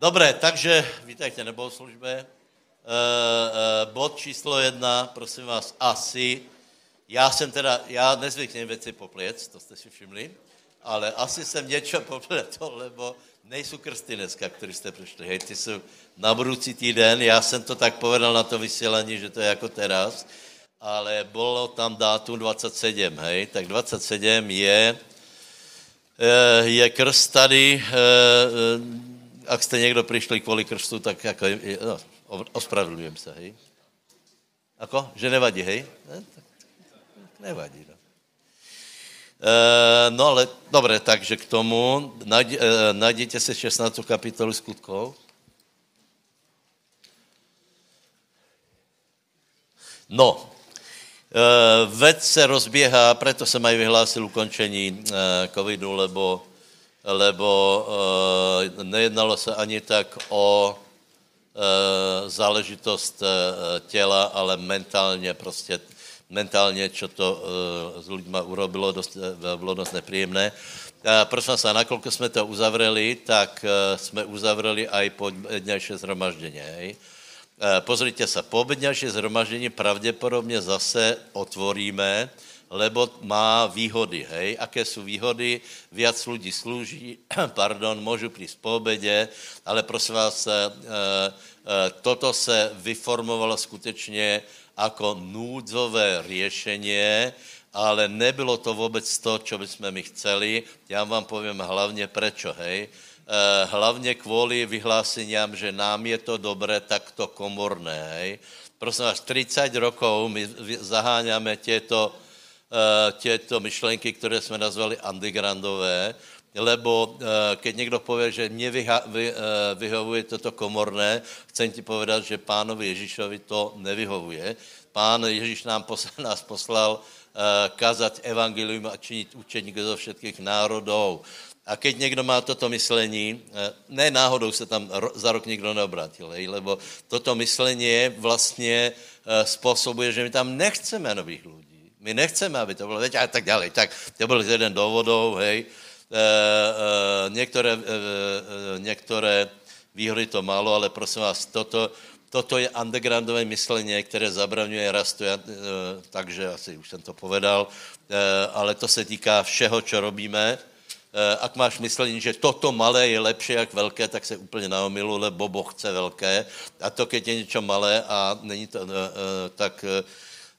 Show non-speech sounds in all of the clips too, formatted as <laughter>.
Dobré, takže vítajte na bohoslužbě. E, e, bod číslo jedna, prosím vás, asi. Já jsem teda, já nezvyknem věci popliec, to jste si všimli, ale asi jsem něco popletl, <laughs> lebo nejsou krsty dneska, který jste přišli. Hej, ty jsou na budoucí týden, já jsem to tak povedal na to vysílání, že to je jako teraz, ale bylo tam dátum 27, hej, tak 27 je, eh, je krst tady, ak jste někdo přišli kvůli krstu, tak jako, no, ospravedlňujem se, hej. Ako? Že nevadí, hej? Ne, tak, nevadí, no. E, no ale, dobré, takže k tomu e, najděte se 16. kapitolu skutkov. No, e, se rozběhá, proto se mají vyhlásil ukončení e, covidu, lebo lebo uh, nejednalo se ani tak o uh, záležitost uh, těla, ale mentálně prostě, mentálně, čo to uh, s lidma urobilo, dost, uh, bylo dost nepříjemné. Uh, prosím se, nakolko jsme to uzavřeli, tak uh, jsme uzavřeli i podnější zhromaždění. Uh, pozrite se, po zhromaždění pravděpodobně zase otvoríme, lebo má výhody, hej. Aké jsou výhody? Viac lidí slouží, <clears throat> pardon, můžu přijít po obědě, ale prosím vás, e, e, toto se vyformovalo skutečně jako núdzové řešení, ale nebylo to vůbec to, co bychom my chceli. Já vám povím hlavně prečo, hej. E, hlavně kvůli vyhláseniam, že nám je to dobré takto komorné, hej. Prosím vás, 30 rokov my zaháňáme těto Eh, těto myšlenky, které jsme nazvali undergroundové, lebo eh, keď někdo pově, že mě vyha, vy, eh, vyhovuje toto komorné, chcem ti povedat, že pánovi Ježíšovi to nevyhovuje. Pán Ježíš nám poslal, <laughs> nás poslal kazat evangelium a činit učeník zo všetkých národů. A keď někdo má toto myšlení, ne náhodou se tam za rok nikdo neobrátil, lebo toto myšlení vlastně způsobuje, že my tam nechceme nových lidí. My nechceme, aby to bylo, a tak dále. Tak to byl jeden důvodů, hej. E, e, některé, e, některé výhody to málo, ale prosím vás, toto, toto je undergroundové myšlení, které zabraňuje rastu, e, takže asi už jsem to povedal, e, ale to se týká všeho, co robíme. E, ak máš myšlení, že toto malé je lepší jak velké, tak se úplně naomilu, lebo Boh chce velké. A to, keď je něco malé a není to, e, e, tak e,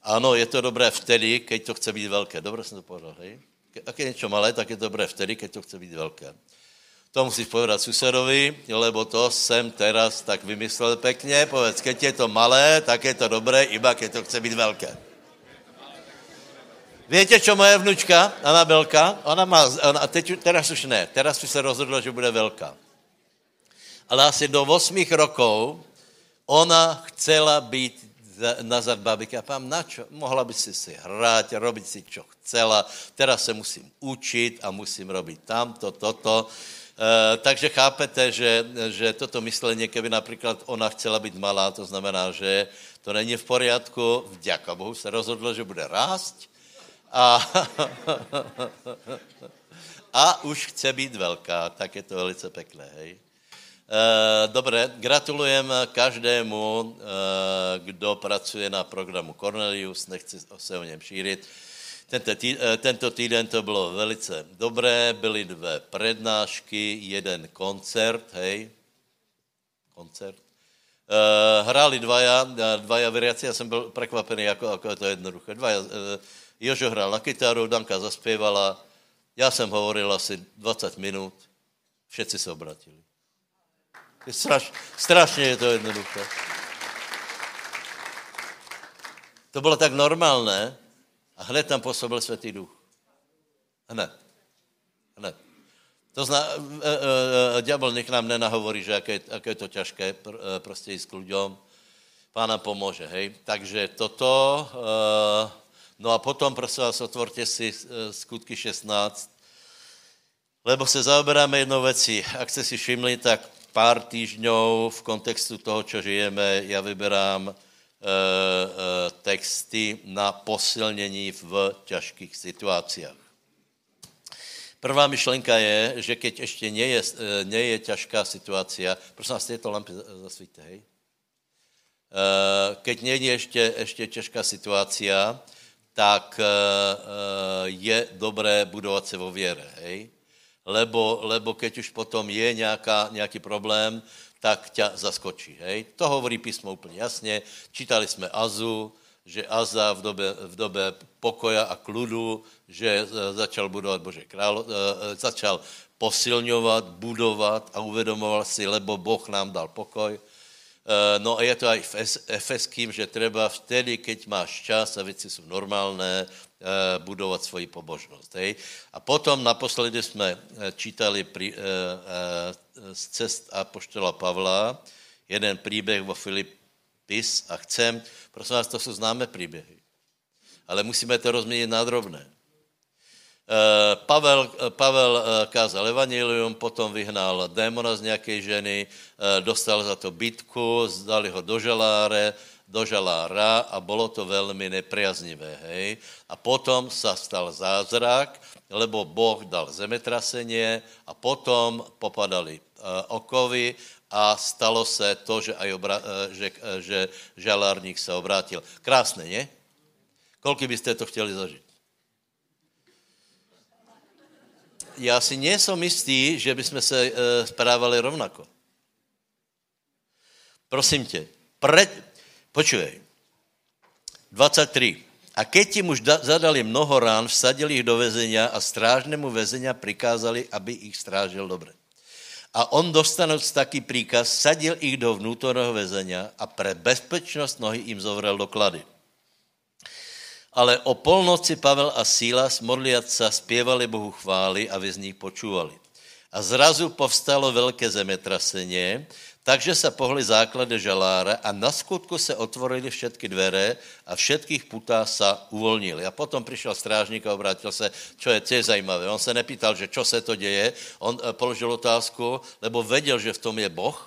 ano, je to dobré vtedy, keď to chce být velké. Dobře jsem to povedal, hej? Ak je něco malé, tak je to dobré vtedy, keď to chce být velké. To musíš povedat susedovi, lebo to jsem teraz tak vymyslel pekně. Povedz, keď je to malé, tak je to dobré, iba keď to chce být velké. Víte, čo moje vnučka, Anabelka? Ona má, ona, teď, teraz už ne, teraz už se rozhodla, že bude velká. Ale asi do 8 rokov ona chcela být nazad babika, a pám, na čo? Mohla by si si hrát, robiť si, čo chcela, teraz se musím učit a musím robiť tamto, toto. E, takže chápete, že, že toto myslenie, keby například ona chcela být malá, to znamená, že to není v poriadku, vďaka Bohu se rozhodlo, že bude rást a, <laughs> a už chce být velká, tak je to velice pekné, hej. Eh, dobré, gratulujem každému, eh, kdo pracuje na programu Cornelius, nechci se o něm šířit. Tento, tý, eh, tento týden to bylo velice dobré, byly dvě prednášky, jeden koncert, hej, koncert. hráli dvaja, dvaja variace, já jsem byl překvapený, jako, jako je to jednoduché. Dvaja, Jožo hrál na kytaru, Danka zaspěvala, já jsem hovoril asi 20 minut, všetci se obratili. Je straš, strašně je to jednoduché. To bylo tak normálné a hned tam působil Světý duch. Hned. Hned. To zná, e, e, e, ďábel nech nám nenahovorí, že jaké, jaké je to těžké pr, e, prostě jít s kludom. Pána pomůže, hej. Takže toto, e, no a potom, prosím vás, otvorte si e, skutky 16, lebo se zaoberáme jednou věcí. Jak jste si všimli, tak pár týždňů v kontextu toho, co žijeme, já vyberám e, e, texty na posilnění v těžkých situacích. Prvá myšlenka je, že keď ještě nie je, nie je ťažká situácia, prosím vás, tieto lampy zasvíte, hej? Keď je ještě, ještě těžká situácia, tak je dobré budovat se vo věre, hej? Lebo, lebo keď už potom je nějaká, nějaký problém, tak ťa zaskočí. Hej? To hovorí písmo úplně jasně. Čítali jsme Azu, že Aza v době, v době pokoja a kludu, že začal budovat Bože králo, e, začal posilňovat, budovat a uvědomoval si, lebo Boh nám dal pokoj. No a je to aj v Efeským, že treba vtedy, keď máš čas a věci jsou normálné, budovat svoji pobožnost. Hej? A potom naposledy jsme čítali pri, z cest Apoštola Pavla, jeden příběh vo Filipis a chcem, prosím vás, to jsou známé příběhy, ale musíme to rozměnit na drobné. Eh, Pavel, eh, Pavel eh, kázal evangelium, potom vyhnal démona z nějaké ženy, dostal za to bitku, zdali ho do žaláre, do žalára a bylo to velmi nepriaznivé, hej. A potom sa stal zázrak, lebo Boh dal zemetrasenie a potom popadali okovy a stalo se to, že, aj obra- že, že žalárník se obrátil. Krásné, ne? Kolik byste to chtěli zažít? já si nejsem jistý, že bychom se e, správali rovnako. Prosím tě, pre... počuj, 23. A keď jim už da, zadali mnoho rán, vsadili ich do vezenia a strážnému vezenia prikázali, aby ich strážil dobře. A on dostanoc taký príkaz, sadil ich do vnútorného vezenia a pre bezpečnost nohy jim zovrel doklady. Ale o polnoci Pavel a Sílas modliat sa zpěvali Bohu chvály a z nich počúvali. A zrazu povstalo velké zemetrasenie, takže se pohli základy žalára a na skutku se otvorili všetky dvere a všetkých putá sa uvolnili. A potom přišel strážník a obrátil se, čo je, co zajímavé. On se nepýtal, že čo se to děje, on eh, položil otázku, lebo věděl, že v tom je Boh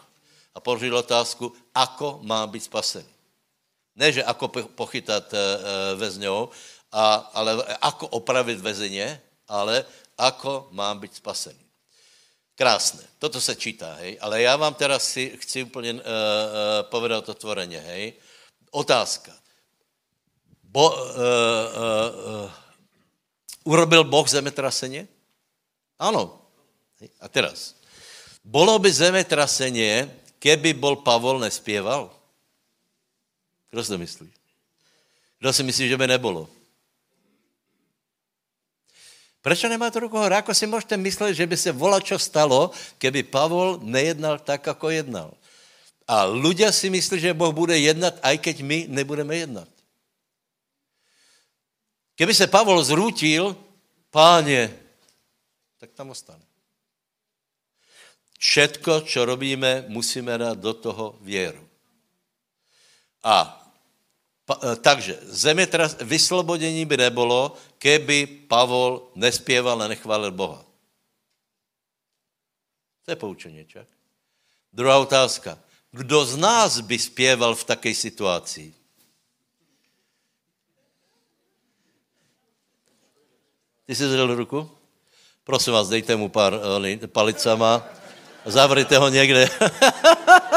a položil otázku, ako má být spasený. Ne, že ako pochytat uh, väzňov, a, ale ako opravit väzeně, ale ako mám být spasený. Krásné. Toto se čítá, hej. Ale já vám teraz si, chci úplně uh, uh, povedat otvoreně, hej. Otázka. Bo, uh, uh, uh, urobil Boh zemetraseně? Ano. Hej. A teraz. Bolo by zemetraseně, keby bol Pavol nespěval? Kdo si to myslí? Kdo si myslí, že by nebylo? Proč nemáte ruku hore? Ako si můžete myslet, že by se volá, čo stalo, keby Pavol nejednal tak, jako jednal? A ľudia si myslí, že Boh bude jednat, aj keď my nebudeme jednat. Keby se Pavol zrútil, páně, tak tam ostane. Všetko, čo robíme, musíme dát do toho věru. A takže zemětras, vyslobodění by nebylo, keby Pavol nespěval a nechválil Boha. To je poučení, čak? Druhá otázka. Kdo z nás by zpěval v také situaci? Ty jsi zřel ruku? Prosím vás, dejte mu pár uh, palicama. Zavřete ho někde. <laughs>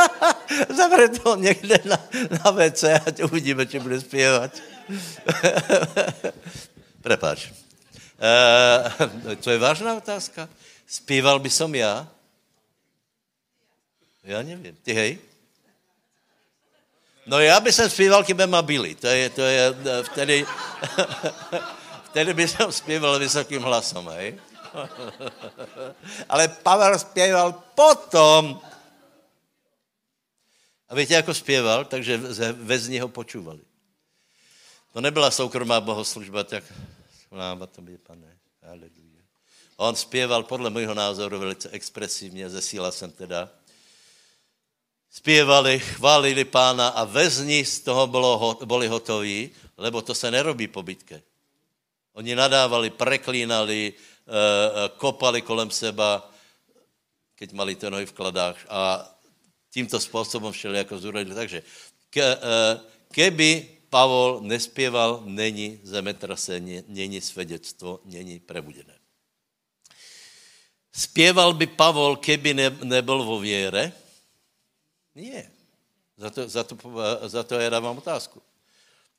<laughs> Zavřete ho někde na, na WC, ať uvidíme, či bude zpívat. <laughs> Prepáč. E, to je vážná otázka. Zpíval by som já? Já nevím. Ty hej? No já by jsem zpíval, kdyby ma byli. To je, to je, vtedy, <laughs> vtedy by jsem zpíval vysokým hlasem, hej? Ale Pavel zpěval potom. A víte, jako zpěval? Takže z ho počúvali. To nebyla soukromá bohoslužba, tak sláva tobě, pane. Aleluja. On zpěval podle mého názoru velice expresivně, ze síla jsem teda. Zpěvali, chválili pána a vezni z toho bylo, byli hotoví, lebo to se nerobí po bitke. Oni nadávali, preklínali, Eh, eh, kopali kolem seba, keď mali ty nohy v kladách a tímto způsobem jako zúrodili. Takže ke, eh, keby Pavol nespěval, není zemetrase, není svědectvo, není prebudené. Spieval by Pavol, keby ne, nebyl vo věre? Nie. Za to, za to, za to já dávám otázku.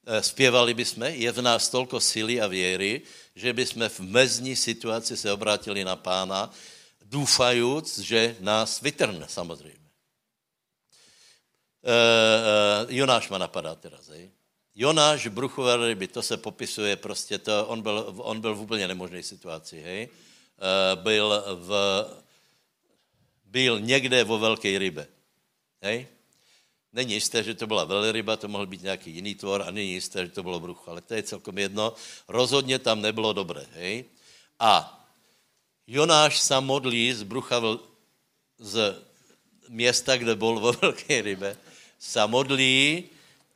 Eh, Spěvali bychom, je v nás tolko síly a věry, že bychom v mezní situaci se obrátili na pána, důfajíc, že nás vytrhne samozřejmě. E, Jonáš ma napadá teraz, hej? Jonáš, bruchové ryby, to se popisuje prostě, to, on, byl, on byl v úplně nemožné situaci, hej? E, byl, v, byl někde vo velké rybe, hej? Není jisté, že to byla velryba, to mohl být nějaký jiný tvor a není jisté, že to bylo brucho, ale to je celkom jedno. Rozhodně tam nebylo dobré, hej? A Jonáš se modlí z brucha z města, kde byl vo <laughs> velké rybe, se modlí,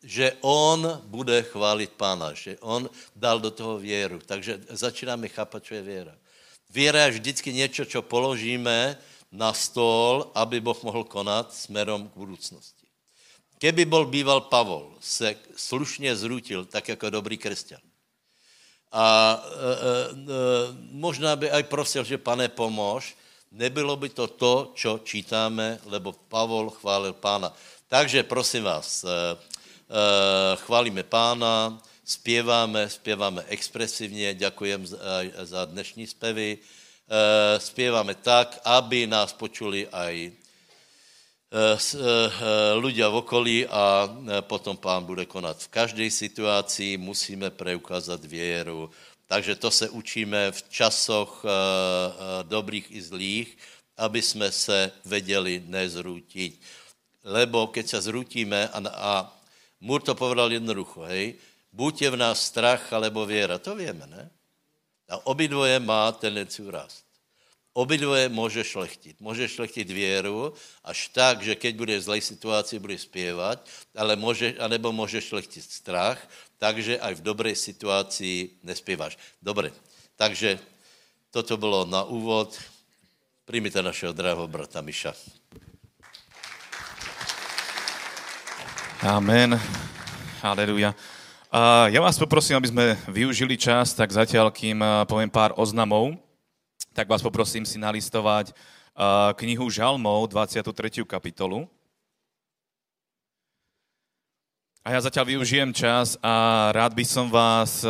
že on bude chválit pána, že on dal do toho věru. Takže začínáme chápat, co je věra. Věra je vždycky něco, co položíme na stůl, aby Boh mohl konat směrem k budoucnosti. Keby byl býval Pavol, se slušně zrutil, tak jako dobrý křesťan. A e, e, e, možná by aj prosil, že pane pomož, nebylo by to to, čo čítáme, lebo Pavol chválil pána. Takže prosím vás, e, e, chválíme pána, zpěváme, zpěváme expresivně, děkujem za, za dnešní zpěvy, zpěváme tak, aby nás počuli aj ľudia v okolí a potom pán bude konat. V každé situaci musíme preukázat věru. Takže to se učíme v časoch dobrých i zlých, aby jsme se věděli nezrútiť. Lebo keď se zrútíme a, a Mur to povedal jednoducho, hej, buď je v nás strach alebo věra, to víme, ne? A obidvoje má tendenci rást. Obidvoje může šlechtit. Může šlechtit věru až tak, že keď bude v zlej situaci, bude zpěvat, ale může, anebo může šlechtit strach, takže aj v dobré situaci nespěváš. Dobře, takže toto bylo na úvod. Přijmite našeho drahého brata Miša. Amen. Aleluja. Ja vás poprosím, aby sme využili čas, tak zatiaľ, kým poviem pár oznamov, tak vás poprosím si nalistovať knihu Žalmov, 23. kapitolu. A ja zatiaľ využijem čas a rád by som vás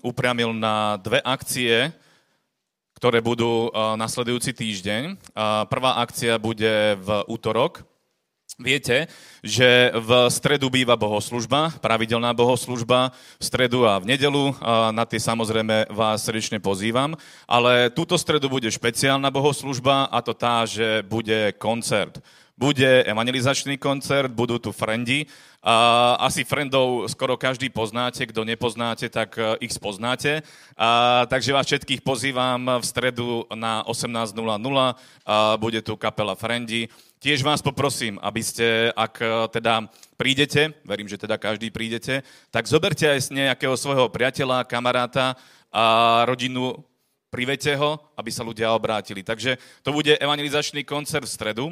upriamil na dve akcie, ktoré budú nasledujúci týždeň. Prvá akcia bude v útorok. Viete, že v stredu býva bohoslužba, pravidelná bohoslužba, v stredu a v nedelu, a na tie samozrejme vás srdečne pozývam, ale túto stredu bude špeciálna bohoslužba a to tá, že bude koncert. Bude evangelizačný koncert, budú tu frendi. A asi frendov skoro každý poznáte, kdo nepoznáte, tak e, ich spoznáte. A, takže vás všetkých pozývam v stredu na 18.00. A bude tu kapela Frendi Tiež vás poprosím, aby ste, ak eh, teda prídete, verím, že teda každý prídete, tak zoberte aj nejakého svojho priateľa, kamaráta a rodinu, privete ho, aby sa ľudia obrátili. Takže to bude evangelizačný koncert v stredu.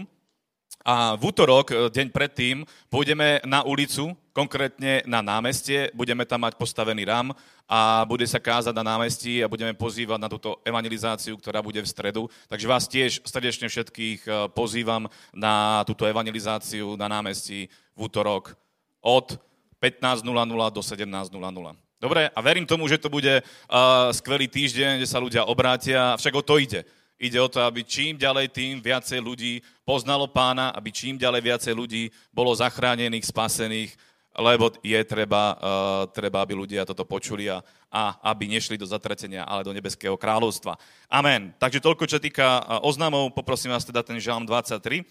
A v útorok, eh, deň predtým, pôjdeme na ulicu, konkrétne na námestie, budeme tam mať postavený ram a bude sa kázať na námestí a budeme pozývať na túto evangelizáciu, ktorá bude v stredu. Takže vás tiež srdečne všetkých eh, pozývam na túto evangelizáciu na námestí v útorok od 15.00 do 17.00. Dobre, a verím tomu, že to bude uh, skvelý týždeň, kde sa ľudia obrátia, však o to ide Ide o to, aby čím ďalej tým viacej ľudí poznalo pána, aby čím ďalej viacej ľudí bolo zachránených, spasených, lebo je treba, uh, treba aby ľudia toto počuli a, a aby nešli do zatratenia, ale do nebeského kráľovstva. Amen. Takže toľko, čo týka uh, oznamov, poprosím vás teda ten žalm 23.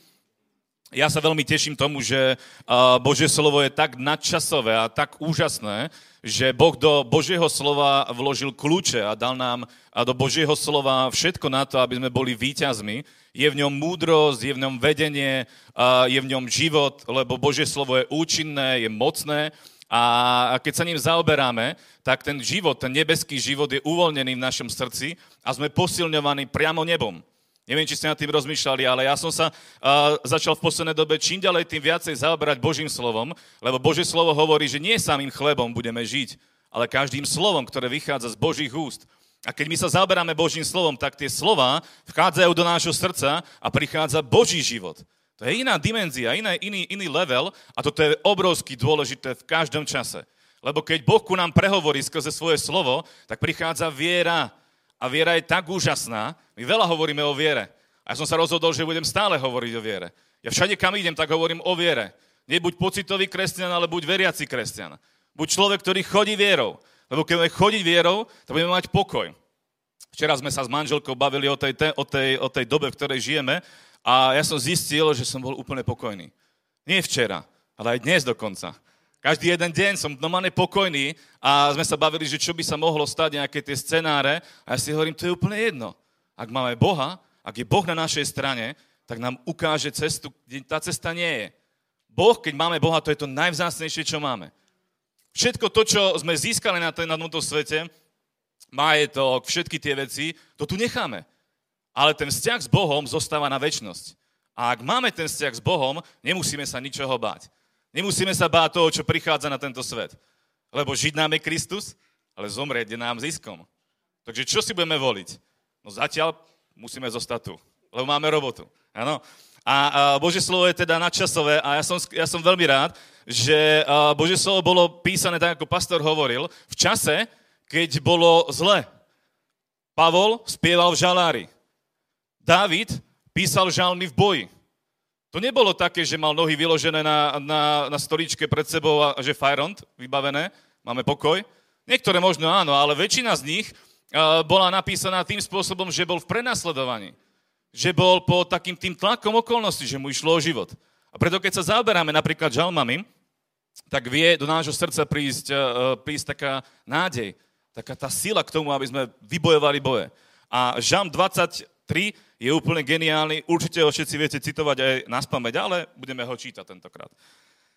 Ja sa veľmi teším tomu, že uh, Božie slovo je tak nadčasové a tak úžasné, že Boh do Božieho slova vložil kľúče a dal nám a do Božieho slova všetko na to, aby sme boli víťazmi. Je v ňom múdrosť, je v ňom vedenie, je v ňom život, lebo Božie slovo je účinné, je mocné a keď sa ním zaoberáme, tak ten život, ten nebeský život je uvoľnený v našom srdci a sme posilňovaní priamo nebom. Neviem, či ste nad tým rozmýšľali, ale ja som sa uh, začal v poslednej dobe čím ďalej tým viacej zaoberať Božím slovom, lebo Božie slovo hovorí, že nie samým chlebom budeme žiť, ale každým slovom, ktoré vychádza z Božích úst. A keď my sa zaoberáme Božím slovom, tak tie slova vchádzajú do nášho srdca a prichádza Boží život. To je iná dimenzia, iný, iný, iný level a toto je obrovsky dôležité v každom čase. Lebo keď Boh ku nám prehovorí skrze svoje slovo, tak prichádza viera. A viera je tak úžasná. My veľa hovoríme o viere. A ja som sa rozhodol, že budem stále hovoriť o viere. Ja všade, kam idem, tak hovorím o viere. Nebuď pocitový kresťan, ale buď veriaci kresťan. Buď človek, ktorý chodí vierou. Lebo keď budeme chodiť vierou, to budeme mať pokoj. Včera sme sa s manželkou bavili o tej, o tej, o tej dobe, v ktorej žijeme a ja som zistil, že som bol úplne pokojný. Nie včera, ale aj dnes dokonca. Každý jeden deň som normálne pokojný a sme sa bavili, že čo by sa mohlo stať, nejaké tie scenáre. A ja si hovorím, to je úplne jedno. Ak máme Boha, ak je Boh na našej strane, tak nám ukáže cestu, kde tá cesta nie je. Boh, keď máme Boha, to je to najvzácnejšie, čo máme. Všetko to, čo sme získali na, na tomto svete, majetok, všetky tie veci, to tu necháme. Ale ten vzťah s Bohom zostáva na väčnosť. A ak máme ten vzťah s Bohom, nemusíme sa ničoho báť. Nemusíme sa báť toho, čo prichádza na tento svet. Lebo žiť nám je Kristus, ale zomrieť je nám ziskom. Takže čo si budeme voliť? No zatiaľ musíme zostať tu, lebo máme robotu. Ano? A, a Bože slovo je teda nadčasové a ja som, ja som veľmi rád, že Bože slovo bolo písané tak, ako pastor hovoril, v čase, keď bolo zle. Pavol spieval v žalári. Dávid písal žalmy v boji. To nebolo také, že mal nohy vyložené na, na, na stoličke pred sebou a že fajront vybavené, máme pokoj. Niektoré možno áno, ale väčšina z nich bola napísaná tým spôsobom, že bol v prenasledovaní. Že bol po takým tým tlakom okolností, že mu išlo o život. A preto keď sa zaoberáme napríklad žalmami, tak vie do nášho srdca prísť, uh, prísť taká nádej, taká tá sila k tomu, aby sme vybojovali boje. A Žalm 23 je úplne geniálny, určite ho všetci viete citovať aj na spameť, ale budeme ho čítať tentokrát.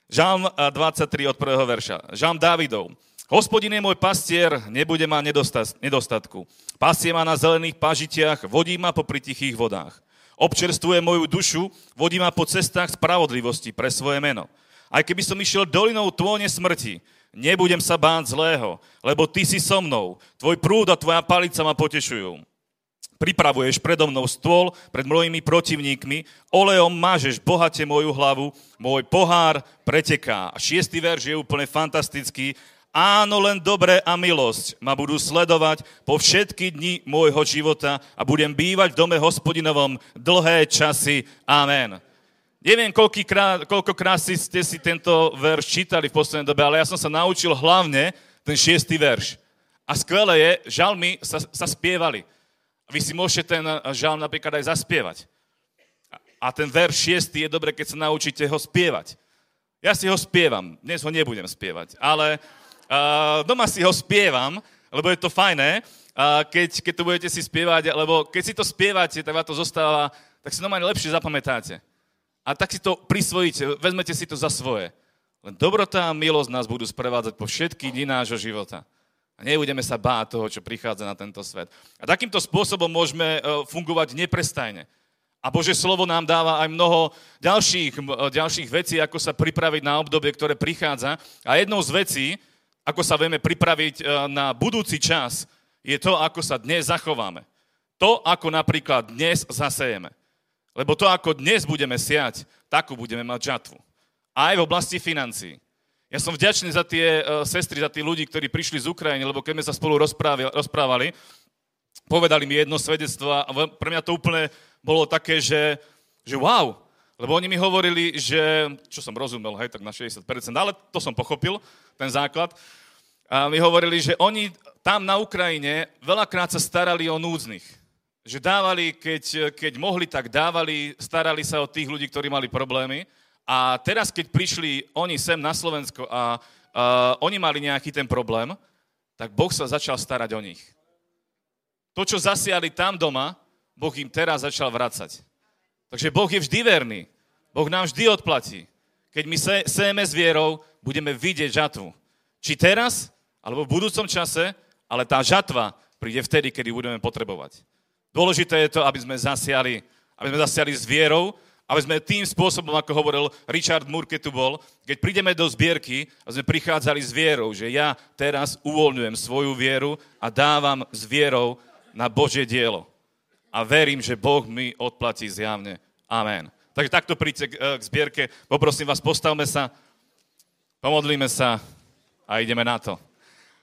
Žalm 23 od prvého verša. Žalm Dávidov. Hospodin je môj pastier, nebude ma nedostatku. Pasie ma na zelených pažitiach, vodí ma po tichých vodách. Občerstvuje moju dušu, vodí ma po cestách spravodlivosti pre svoje meno. Aj keby som išiel dolinou tône smrti, nebudem sa báť zlého, lebo ty si so mnou. Tvoj prúd a tvoja palica ma potešujú pripravuješ predo mnou stôl pred mojimi protivníkmi, olejom mážeš bohate moju hlavu, môj pohár preteká. A šiestý verš je úplne fantastický. Áno, len dobré a milosť ma budú sledovať po všetky dni môjho života a budem bývať v dome hospodinovom dlhé časy. Amen. Neviem, koľkokrát, koľkokrát ste si tento verš čítali v poslednej dobe, ale ja som sa naučil hlavne ten šiestý verš. A skvelé je, žalmy sa, sa spievali. Vy si môžete ten žalm napríklad aj zaspievať. A ten verš 6 je dobre, keď sa naučíte ho spievať. Ja si ho spievam, dnes ho nebudem spievať, ale uh, doma si ho spievam, lebo je to fajné, uh, keď, keď to budete si spievať, lebo keď si to spievate, tak vám to zostáva, tak si normálne lepšie zapamätáte. A tak si to prisvojíte, vezmete si to za svoje. Len dobrota a milosť nás budú sprevádzať po všetky dni nášho života. Nebudeme sa báť toho, čo prichádza na tento svet. A takýmto spôsobom môžeme e, fungovať neprestajne. A Bože slovo nám dáva aj mnoho ďalších, e, ďalších vecí, ako sa pripraviť na obdobie, ktoré prichádza. A jednou z vecí, ako sa vieme pripraviť e, na budúci čas, je to, ako sa dnes zachováme. To, ako napríklad dnes zasejeme. Lebo to, ako dnes budeme siať, takú budeme mať žatvu. Aj v oblasti financií. Ja som vďačný za tie uh, sestry, za tí ľudí, ktorí prišli z Ukrajiny, lebo keď sme sa spolu rozprávali, povedali mi jedno svedectvo a pre mňa to úplne bolo také, že, že wow, lebo oni mi hovorili, že, čo som rozumel, hej, tak na 60%, ale to som pochopil, ten základ. A mi hovorili, že oni tam na Ukrajine veľakrát sa starali o núdznych. Že dávali, keď, keď mohli, tak dávali, starali sa o tých ľudí, ktorí mali problémy. A teraz, keď prišli oni sem na Slovensko a uh, oni mali nejaký ten problém, tak Boh sa začal starať o nich. To, čo zasiali tam doma, Boh im teraz začal vracať. Takže Boh je vždy verný. Boh nám vždy odplatí. Keď my se, sejeme s vierou, budeme vidieť žatvu. Či teraz, alebo v budúcom čase, ale tá žatva príde vtedy, kedy budeme potrebovať. Dôležité je to, aby sme zasiali, aby sme zasiali s vierou, a aby sme tým spôsobom, ako hovoril Richard Moore, keď tu bol, keď prídeme do zbierky a sme prichádzali s vierou, že ja teraz uvoľňujem svoju vieru a dávam s vierou na Božie dielo. A verím, že Boh mi odplatí zjavne. Amen. Takže takto príďte k, eh, zbierke. Poprosím vás, postavme sa, pomodlíme sa a ideme na to.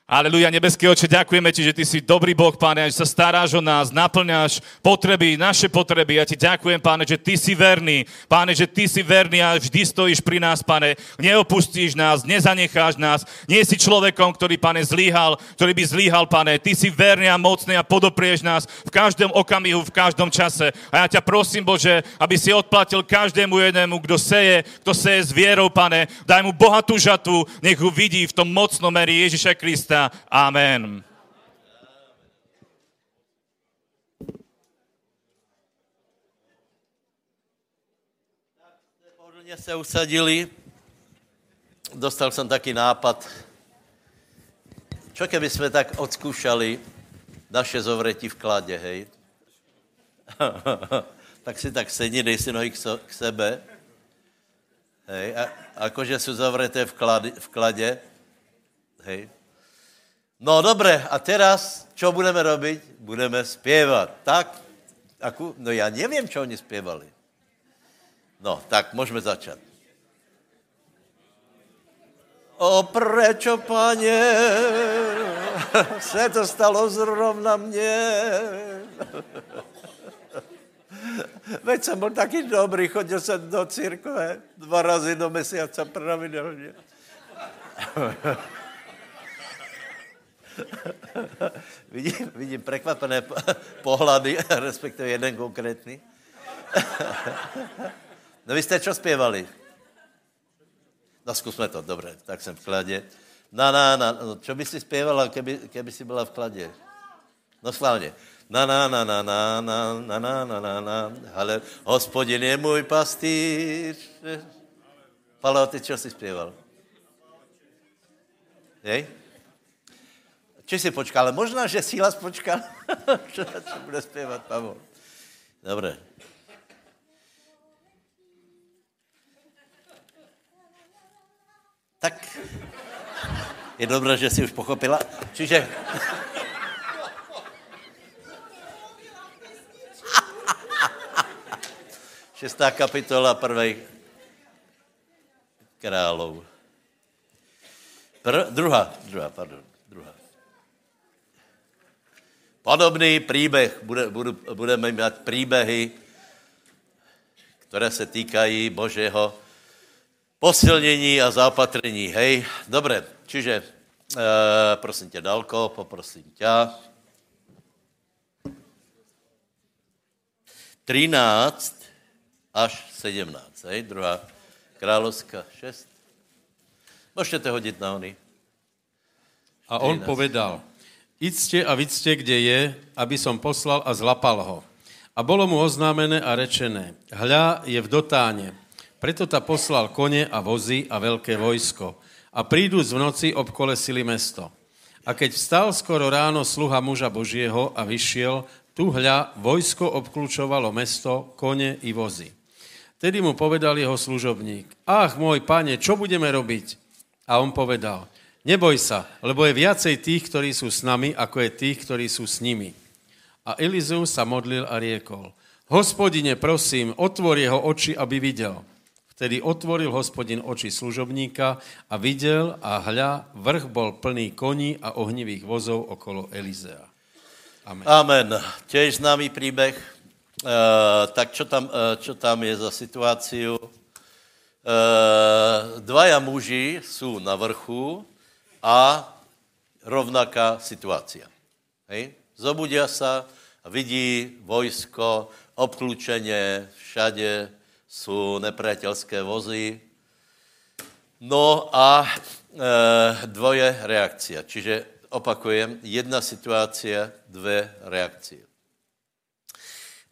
Aleluja, nebeský oče, ďakujeme ti, že ty si dobrý Boh, páne, že sa staráš o nás, naplňáš potreby, naše potreby. Ja ti ďakujem, páne, že ty si verný, páne, že ty si verný a vždy stojíš pri nás, páne. Neopustíš nás, nezanecháš nás. Nie si človekom, ktorý, páne, zlíhal, ktorý by zlíhal, páne. Ty si verný a mocný a podoprieš nás v každom okamihu, v každom čase. A ja ťa prosím, Bože, aby si odplatil každému jednému, kto seje, kto seje s vierou, pane. Daj mu bohatú žatu, nech ho vidí v tom mocnom meri Ježiša Krista Amen. Pohodlně se usadili. Dostal jsem taky nápad. Čo keby jsme tak odzkoušali naše zovretí v kladě, hej? <laughs> tak si tak sedni, dej si nohy k, so, k sebe. Hej, a, akože jsou zavreté v, klade, v kladě, hej, No dobré, a teraz, čo budeme robiť? Budeme zpěvat. Tak, aku, no já nevím, čo oni zpěvali. No, tak můžeme začat. O prečo, paně, <laughs> se to stalo zrovna mně. <laughs> Veď jsem byl taky dobrý, chodil jsem do církve dva razy do mesiaca pravidelně. <laughs> vidím, vidím prekvapené pohlady, respektive jeden konkrétní. no vy jste čo zpěvali? No zkusme to, dobře, tak jsem v kladě. Na, na, na, no, čo by si zpěvala, keby, keby si byla v kladě? No schválně. Na, na, na, na, na, na, na, na, na, na, na, ale hospodin je můj pastýř. Palo, ty čo si zpěval? Jej? Či si počkal, ale možná, že Sílas počkal, <laughs> čo bude zpěvat Pavol. Dobré. Tak je dobré, že si už pochopila. Čiže... <laughs> Šestá kapitola prvej králov. Pr- druhá, druhá, pardon. Podobný příběh, bude, bude, budeme mít příběhy, které se týkají Božího posilnění a zaopatrení. Hej, dobré, čiže e, prosím tě, Dalko, poprosím tě. 13 až 17, hej, druhá královská 6. Můžete hodit na ony. A on povedal, Iďte a vidzte, kde je, aby som poslal a zlapal ho. A bolo mu oznámené a rečené, hľa je v dotáne. Preto ta poslal kone a vozy a veľké vojsko. A prídu v noci obkolesili mesto. A keď vstal skoro ráno sluha muža Božieho a vyšiel, tu hľa vojsko obklúčovalo mesto, kone i vozy. Tedy mu povedal jeho služobník, ach môj pane, čo budeme robiť? A on povedal, Neboj sa, lebo je viacej tých, ktorí sú s nami, ako je tých, ktorí sú s nimi. A Elizu sa modlil a riekol, hospodine, prosím, otvor jeho oči, aby videl. Vtedy otvoril hospodin oči služobníka a videl a hľa, vrch bol plný koní a ohnivých vozov okolo Elizea. Amen. Amen. Těž známý příběh. E, tak čo tam, e, čo tam je za situáciu? E, dvaja muži jsou na vrchu a rovnaká situácia. Hej? Zobudia sa vidí vojsko, obklúčenie, všade sú nepriateľské vozy. No a e, dvoje reakcia. Čiže opakujem, jedna situácia, dve reakcie.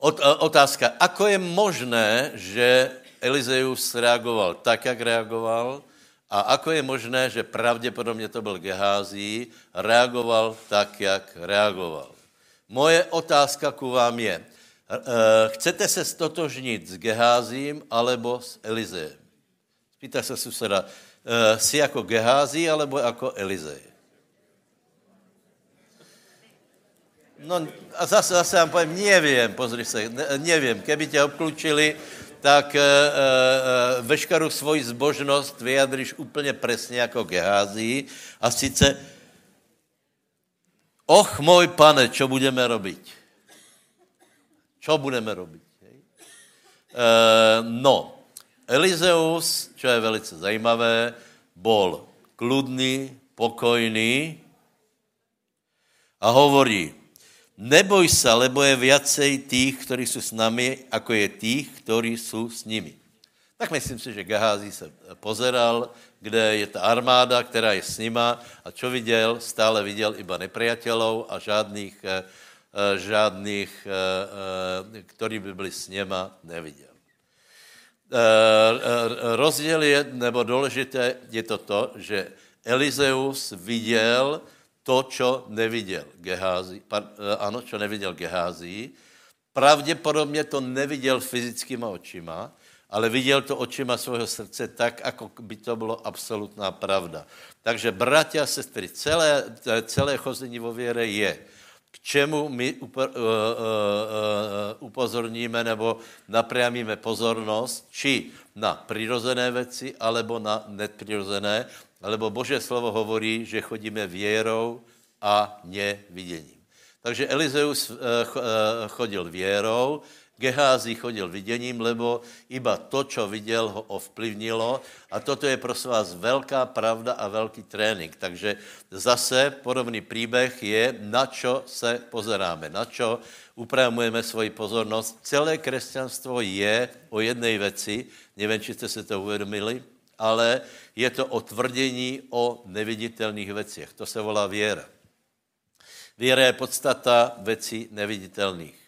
Ot, e, otázka, ako je možné, že Elizeus reagoval tak, jak reagoval, a ako je možné, že pravděpodobně to byl Gehází, reagoval tak, jak reagoval? Moje otázka ku vám je, chcete se stotožnit s Geházím alebo s Elizejem? Spýta se suseda, jsi jako Gehází alebo jako Elizej? No a zase, zase vám povím, nevím, pozri se, ne, nevím, keby tě obklučili, tak e, e, veškerou svoji zbožnost vyjadříš úplně přesně jako Gehází a sice Och, můj pane, čo budeme robiť? Čo budeme robiť? E, no, Elizeus, čo je velice zajímavé, bol kludný, pokojný a hovorí, neboj se, lebo je viacej tých, kteří jsou s nami, ako je tých, kteří jsou s nimi. Tak myslím si, že Geházi se pozeral, kde je ta armáda, která je s nima a čo viděl? Stále viděl iba nepriateľov a žádných, eh, eh, žádných, eh, kteří by byli s něma, neviděl. Rozdíl je, nebo důležité je to to, že Elizeus viděl to, čo neviděl Geházi, ano, čo neviděl Geházi, pravděpodobně to neviděl fyzickýma očima, ale viděl to očima svého srdce tak, jako by to bylo absolutná pravda. Takže, bratia a sestry, celé, celé chození vo věre je, k čemu my uh, uh, uh, upozorníme nebo napriamíme pozornost, či na přirozené věci, alebo na nepřirozené, alebo Bože slovo hovorí, že chodíme věrou a neviděním. Takže Elizeus chodil věrou, Geházi chodil viděním, lebo iba to, co viděl, ho ovplyvnilo. A toto je prosím vás velká pravda a velký trénink. Takže zase podobný příběh je, na čo se pozeráme, na čo upravujeme svoji pozornost. Celé křesťanstvo je o jedné věci, nevím, či jste se to uvědomili, ale je to o tvrdění o neviditelných věcech. To se volá věra. Věra je podstata věcí neviditelných.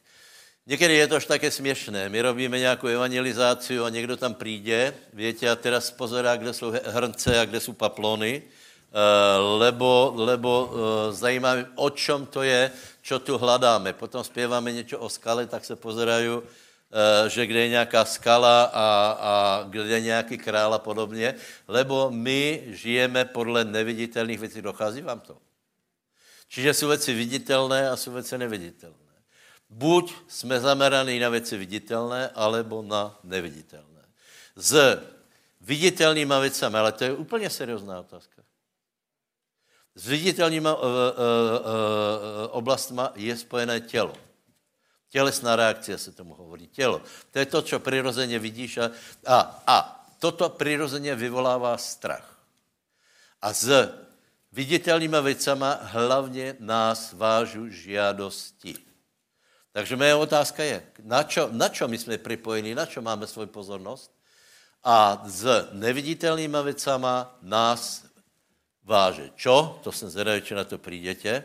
Někdy je to až také směšné. My robíme nějakou evangelizaci a někdo tam přijde, víte, a teraz pozorá, kde jsou hrnce a kde jsou paplony, eh, lebo, lebo eh, zajímá o čem to je, čo tu hledáme. Potom zpěváme něco o skale, tak se pozerají, že kde je nějaká skala a, a kde je nějaký král a podobně, lebo my žijeme podle neviditelných věcí. Dochází vám to? Čiže jsou věci viditelné a jsou věci neviditelné. Buď jsme zameraní na věci viditelné, alebo na neviditelné. S viditelnýma věcami, ale to je úplně seriózná otázka. S viditelnýma uh, uh, uh, oblastma je spojené tělo. Tělesná reakce se tomu hovorí. Tělo. To je to, co přirozeně vidíš. A, a, a toto přirozeně vyvolává strach. A s viditelnýma věcama hlavně nás vážu žiadosti. Takže moje otázka je, na čo, na čo my jsme připojení, na čo máme svou pozornost? A s neviditelnýma věcama nás váže. Čo? To jsem zvedavý, či na to přijdete.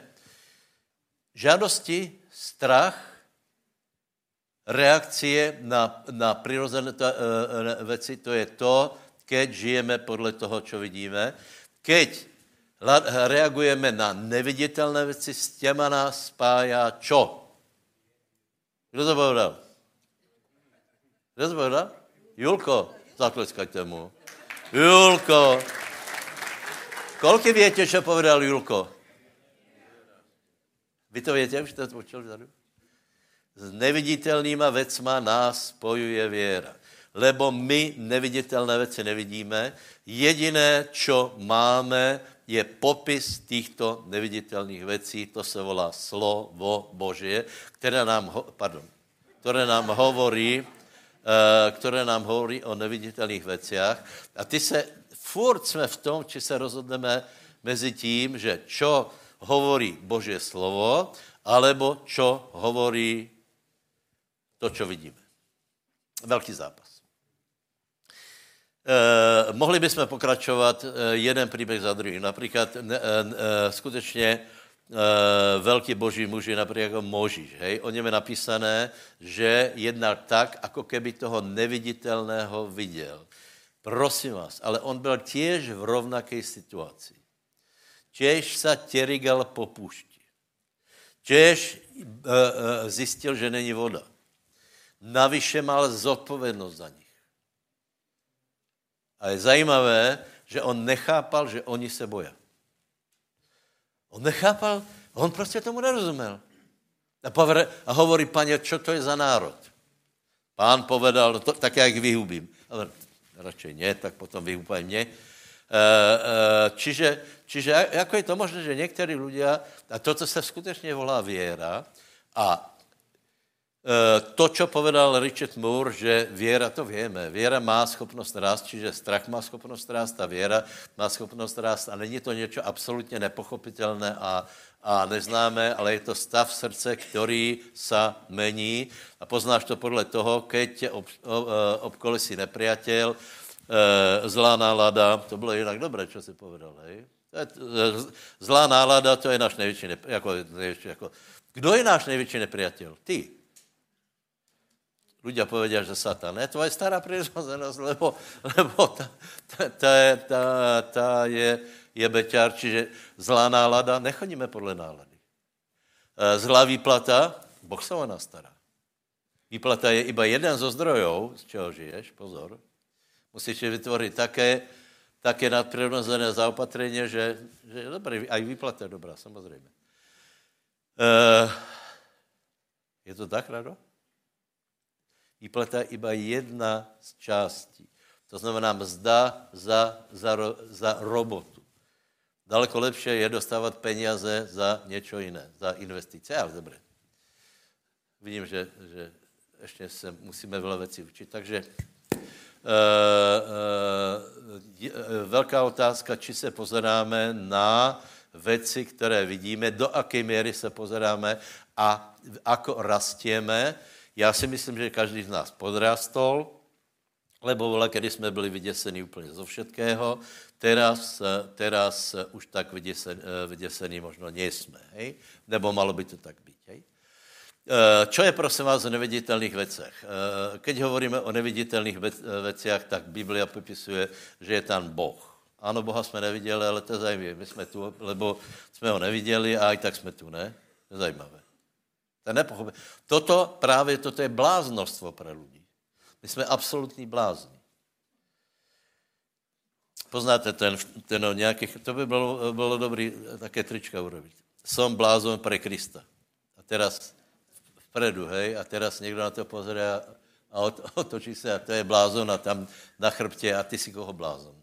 Žádosti, strach, reakcie na, na přirozené uh, věci, to je to, keď žijeme podle toho, co vidíme. Keď reagujeme na neviditelné věci, s těma nás spája čo? Kdo to povedal? Kdo to povedal? Julko, zatleskajte mu. Julko. Kolik větě, co povedal Julko? Vy to větě, už jste to počuli vzadu? S neviditelnýma věcma nás spojuje věra. Lebo my neviditelné věci nevidíme. Jediné, čo máme, je popis těchto neviditelných věcí, to se volá slovo Božie, které nám, pardon, které nám hovorí, eh, které nám hovorí o neviditelných věcech. A ty se, furt jsme v tom, či se rozhodneme mezi tím, že čo hovorí Božie slovo, alebo čo hovorí to, čo vidíme. Velký zápas. Eh, mohli bychom pokračovat eh, jeden příběh za druhým. Například eh, eh, skutečně eh, velký boží muži, například jako Možíš. Hej? O něm je napísané, že jednal tak, jako keby toho neviditelného viděl. Prosím vás, ale on byl těž v rovnaké situaci. Těž se těrigal po pušti. Těž eh, eh, zjistil, že není voda. Navyše mal zodpovědnost za nich. A je zajímavé, že on nechápal, že oni se boja. On nechápal, on prostě tomu nerozuměl. A, povede, a hovorí, paně, čo to je za národ? Pán povedal, no to, tak já jich vyhubím. Ale radšej ne, tak potom vyhubaj mě. E, e, čiže, čiže jako je to možné, že někteří lidé, a toto se skutečně volá věra, a to, čo povedal Richard Moore, že věra, to víme, věra má schopnost rást, čiže strach má schopnost rást a věra má schopnost rást a není to něco absolutně nepochopitelné a, a neznámé, ale je to stav srdce, který sa mení a poznáš to podle toho, keď tě ob, ob, eh, obkolesí nepriateľ, eh, zlá nálada, to bylo jinak dobré, co si povedal, hej? Zlá nálada, to je náš největší, jako, největší jako, kdo je náš největší nepriateľ? Ty ľudia povedia, že Satan. Je tvoje stará prirodzenosť, lebo, lebo ta, ta, ta, ta, ta je, je beťar, čiže zlá nálada, nechodíme podle nálady. E, zlá výplata, Boh sa o nás stará. Výplata je iba jeden zo zdrojov, z čeho žiješ, pozor. Musíš vytvoriť také, také nadprirodzené zaopatrenie, že, že dobré, aj výplata je dobrá, samozrejme. E, je to tak, Rado? Výplata je iba jedna z částí. To znamená mzda za, za, za robotu. Daleko lepší je dostávat peníze za něco jiné, za investice, ale dobré. Vidím, že, že ještě se musíme veľa věcí učit, takže uh, uh, velká otázka, či se pozeráme na věci, které vidíme, do jaké míry se pozeráme a ako rastieme, já si myslím, že každý z nás podrastol, lebo vole, kedy jsme byli vyděsení úplně zo všetkého, teraz, teraz už tak vyděsení, vyděsení možno nejsme, hej? Nebo malo by to tak být, hej? Eh, čo je prosím vás o neviditelných věcech? Eh, keď hovoríme o neviditelných věcech, tak Biblia popisuje, že je tam Boh. Ano, Boha jsme neviděli, ale to je zajímavé. My jsme tu, lebo jsme ho neviděli a i tak jsme tu, ne? To je zajímavé. To je nepochopení. Toto právě toto je bláznostvo pro lidi. My jsme absolutní blázni. Poznáte ten, ten o nějakých, to by bylo, bylo dobré také trička urobit. Som blázon pre Krista. A teraz vpredu, hej, a teraz někdo na to pozrie a <laughs> otočí se a to je blázon a tam na chrbtě a ty si koho blázon.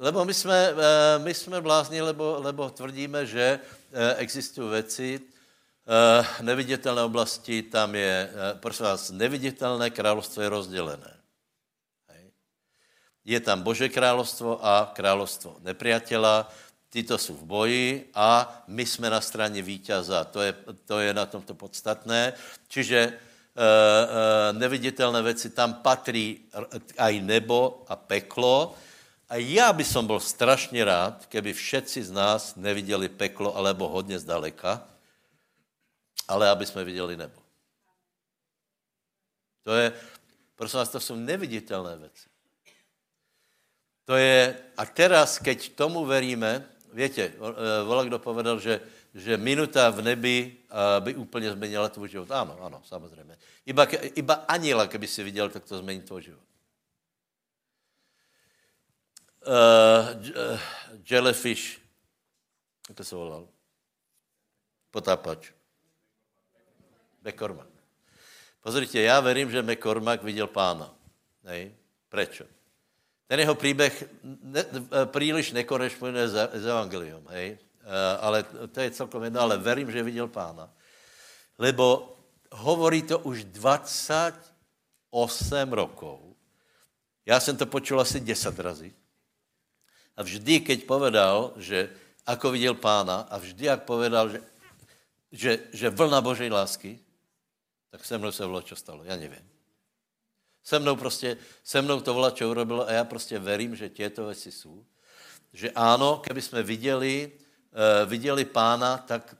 Lebo my jsme, eh, my jsme blázni, lebo, lebo tvrdíme, že eh, existují věci, eh, neviditelné oblasti, tam je, prosím vás, neviditelné královstvo je rozdělené. Je tam Bože královstvo a královstvo nepriatela, tyto jsou v boji a my jsme na straně vítěza. To je, to je na tomto podstatné. Čiže neviditelné věci, tam patří aj nebo a peklo, a já by som byl strašně rád, keby všetci z nás neviděli peklo alebo hodně zdaleka, ale aby jsme viděli nebo. To je, prosím vás, to jsou neviditelné věci. To je, a teraz, keď tomu veríme, větě, e, vola kdo povedal, že, že minuta v nebi by úplně změnila tvůj život. Ano, ano, samozřejmě. Iba, iba aniela, keby si viděl, tak to změní tvůj život uh, jellyfish, jak se volal? Potápač. McCormack. Pozrite, já verím, že McCormack viděl pána. Nej? Prečo? Ten jeho příběh ne, příliš nekorešponduje s, evangelium, hej? Uh, ale to je celkom jedno, ale verím, že viděl pána. Lebo hovorí to už 28 rokov. Já jsem to počul asi 10 razy. A vždy, keď povedal, že ako viděl pána a vždy, jak povedal, že, že, že vlna Božej lásky, tak se mnou se čo stalo, já nevím. Se mnou prostě, se mnou to čo urobilo a já prostě verím, že těto věci jsou. Že ano, keby jsme viděli, uh, viděli pána, tak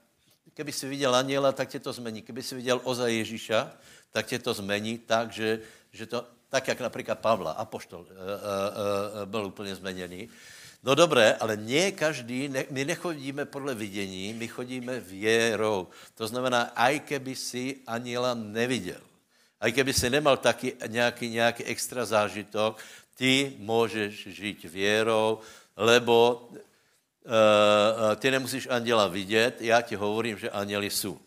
keby si viděl aniela, tak tě to zmení. Keby si viděl oza Ježíša, tak tě to zmení tak, že, že to, tak jak například Pavla, apoštol, uh, uh, uh, byl úplně zmeněný, No dobré, ale nie každý, ne, my nechodíme podle vidění, my chodíme věrou. To znamená, aj keby si aniela neviděl, aj keby si nemal taky nějaký, nějaký extra zážitok, ty můžeš žít věrou, lebo uh, ty nemusíš anděla vidět, já ti hovorím, že anděli jsou.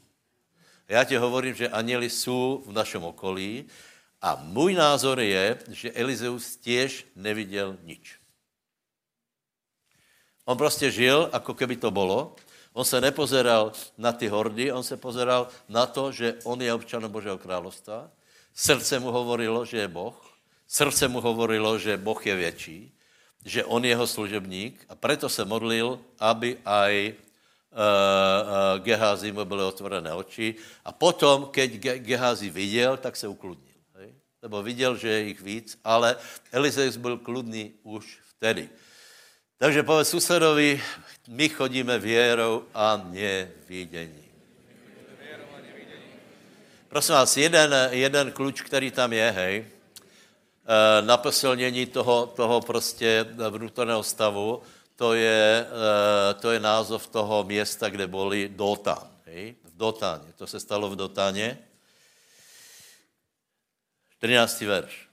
Já ti hovorím, že anděli jsou v našem okolí a můj názor je, že Elizeus těž neviděl nič. On prostě žil, jako keby to bylo. On se nepozeral na ty hordy, on se pozeral na to, že on je občanem Božího královstva. Srdce mu hovorilo, že je Boh. Srdce mu hovorilo, že Boh je větší, že on je jeho služebník a proto se modlil, aby aj uh, uh, Geházi mu byly otvorené oči. A potom, keď Geházi viděl, tak se ukludnil. Hej? Lebo viděl, že je jich víc, ale Elizeus byl kludný už vtedy. Takže povedz susedovi, my chodíme věrou a nevidění. Prosím vás, jeden, jeden kluč, který tam je, hej, eh, na posilnění toho, toho prostě vnútorného stavu, to je, eh, to je název toho města, kde byli Dotán. Hej? V Dotáně. To se stalo v Dotáně. 13. verš.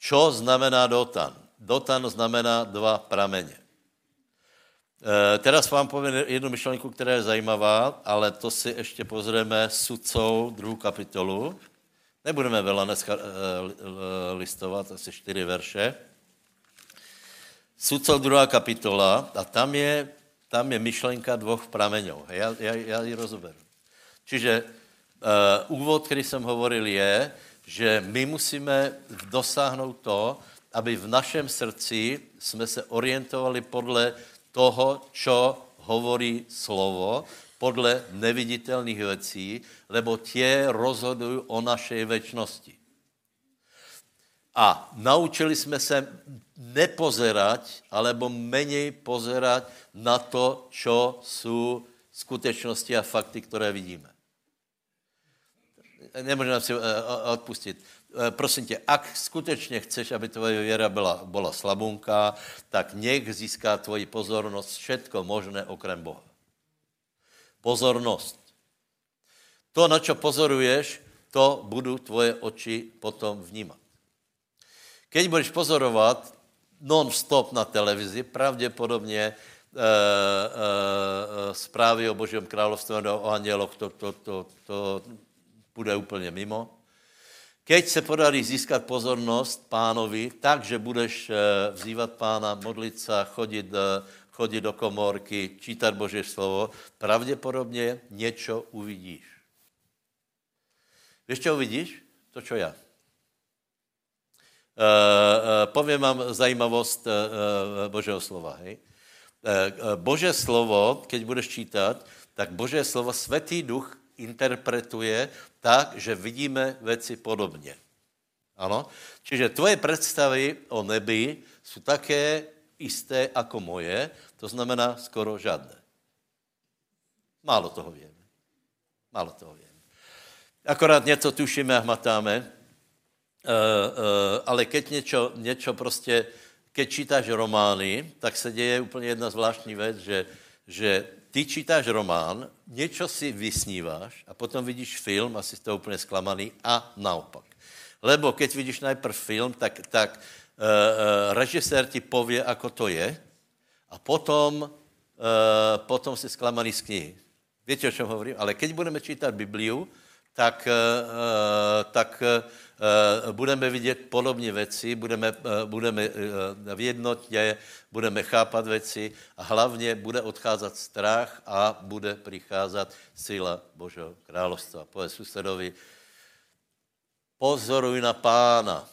Čo znamená Dotán? Dotan znamená dva prameně. E, teraz vám povím jednu myšlenku, která je zajímavá, ale to si ještě pozrieme sudcou druhou kapitolu. Nebudeme veľa dneska e, listovat, asi čtyři verše. Sudcov druhá kapitola a tam je, tam je myšlenka dvoch prameňů. Já, já, já ji rozoberu. Čiže uh, úvod, který jsem hovoril, je, že my musíme dosáhnout to, aby v našem srdci jsme se orientovali podle toho, čo hovorí slovo, podle neviditelných věcí, lebo tě rozhodují o našej večnosti. A naučili jsme se nepozerať, alebo menej pozerať na to, čo jsou skutečnosti a fakty, které vidíme. Nemůžeme si eh, odpustit. Eh, prosím tě, ak skutečně chceš, aby tvoje věra byla, byla slabunka, tak nech získá tvoji pozornost všetko možné okrem Boha. Pozornost. To, na čo pozoruješ, to budu tvoje oči potom vnímat. Keď budeš pozorovat non-stop na televizi, pravděpodobně e, e, zprávy o Božím království o anděloch, to, to, to, to bude úplně mimo. Keď se podarí získat pozornost pánovi, tak, že budeš eh, vzývat pána, modlit se, chodit, eh, chodit do komorky, čítat Boží slovo, pravděpodobně něco uvidíš. Víš, co uvidíš? To, čo já. Uh, povím vám zajímavost Božího slova. Hej? Bože slovo, keď budeš čítat, tak Bože slovo, Svatý duch interpretuje tak, že vidíme věci podobně. Ano? Čiže tvoje představy o nebi jsou také isté jako moje, to znamená skoro žádné. Málo toho víme. Málo toho víme. Akorát něco tušíme a hmatáme, uh, uh, ale keď něco, něco prostě, keď čítáš romány, tak se děje úplně jedna zvláštní věc, že, že ty čítáš román, něco si vysníváš a potom vidíš film a jsi to úplně zklamaný a naopak. Lebo keď vidíš najprv film, tak, tak uh, režisér ti pově, ako to je a potom, uh, potom si zklamaný z knihy. Víte, o čem hovorím? Ale keď budeme čítat Bibliu, tak, uh, tak uh, budeme vidět podobně věci, budeme, eh, budeme eh, v jednotě, budeme chápat věci a hlavně bude odcházet strach a bude přicházet síla Božího královstva. Povedz susedovi, pozoruj na pána.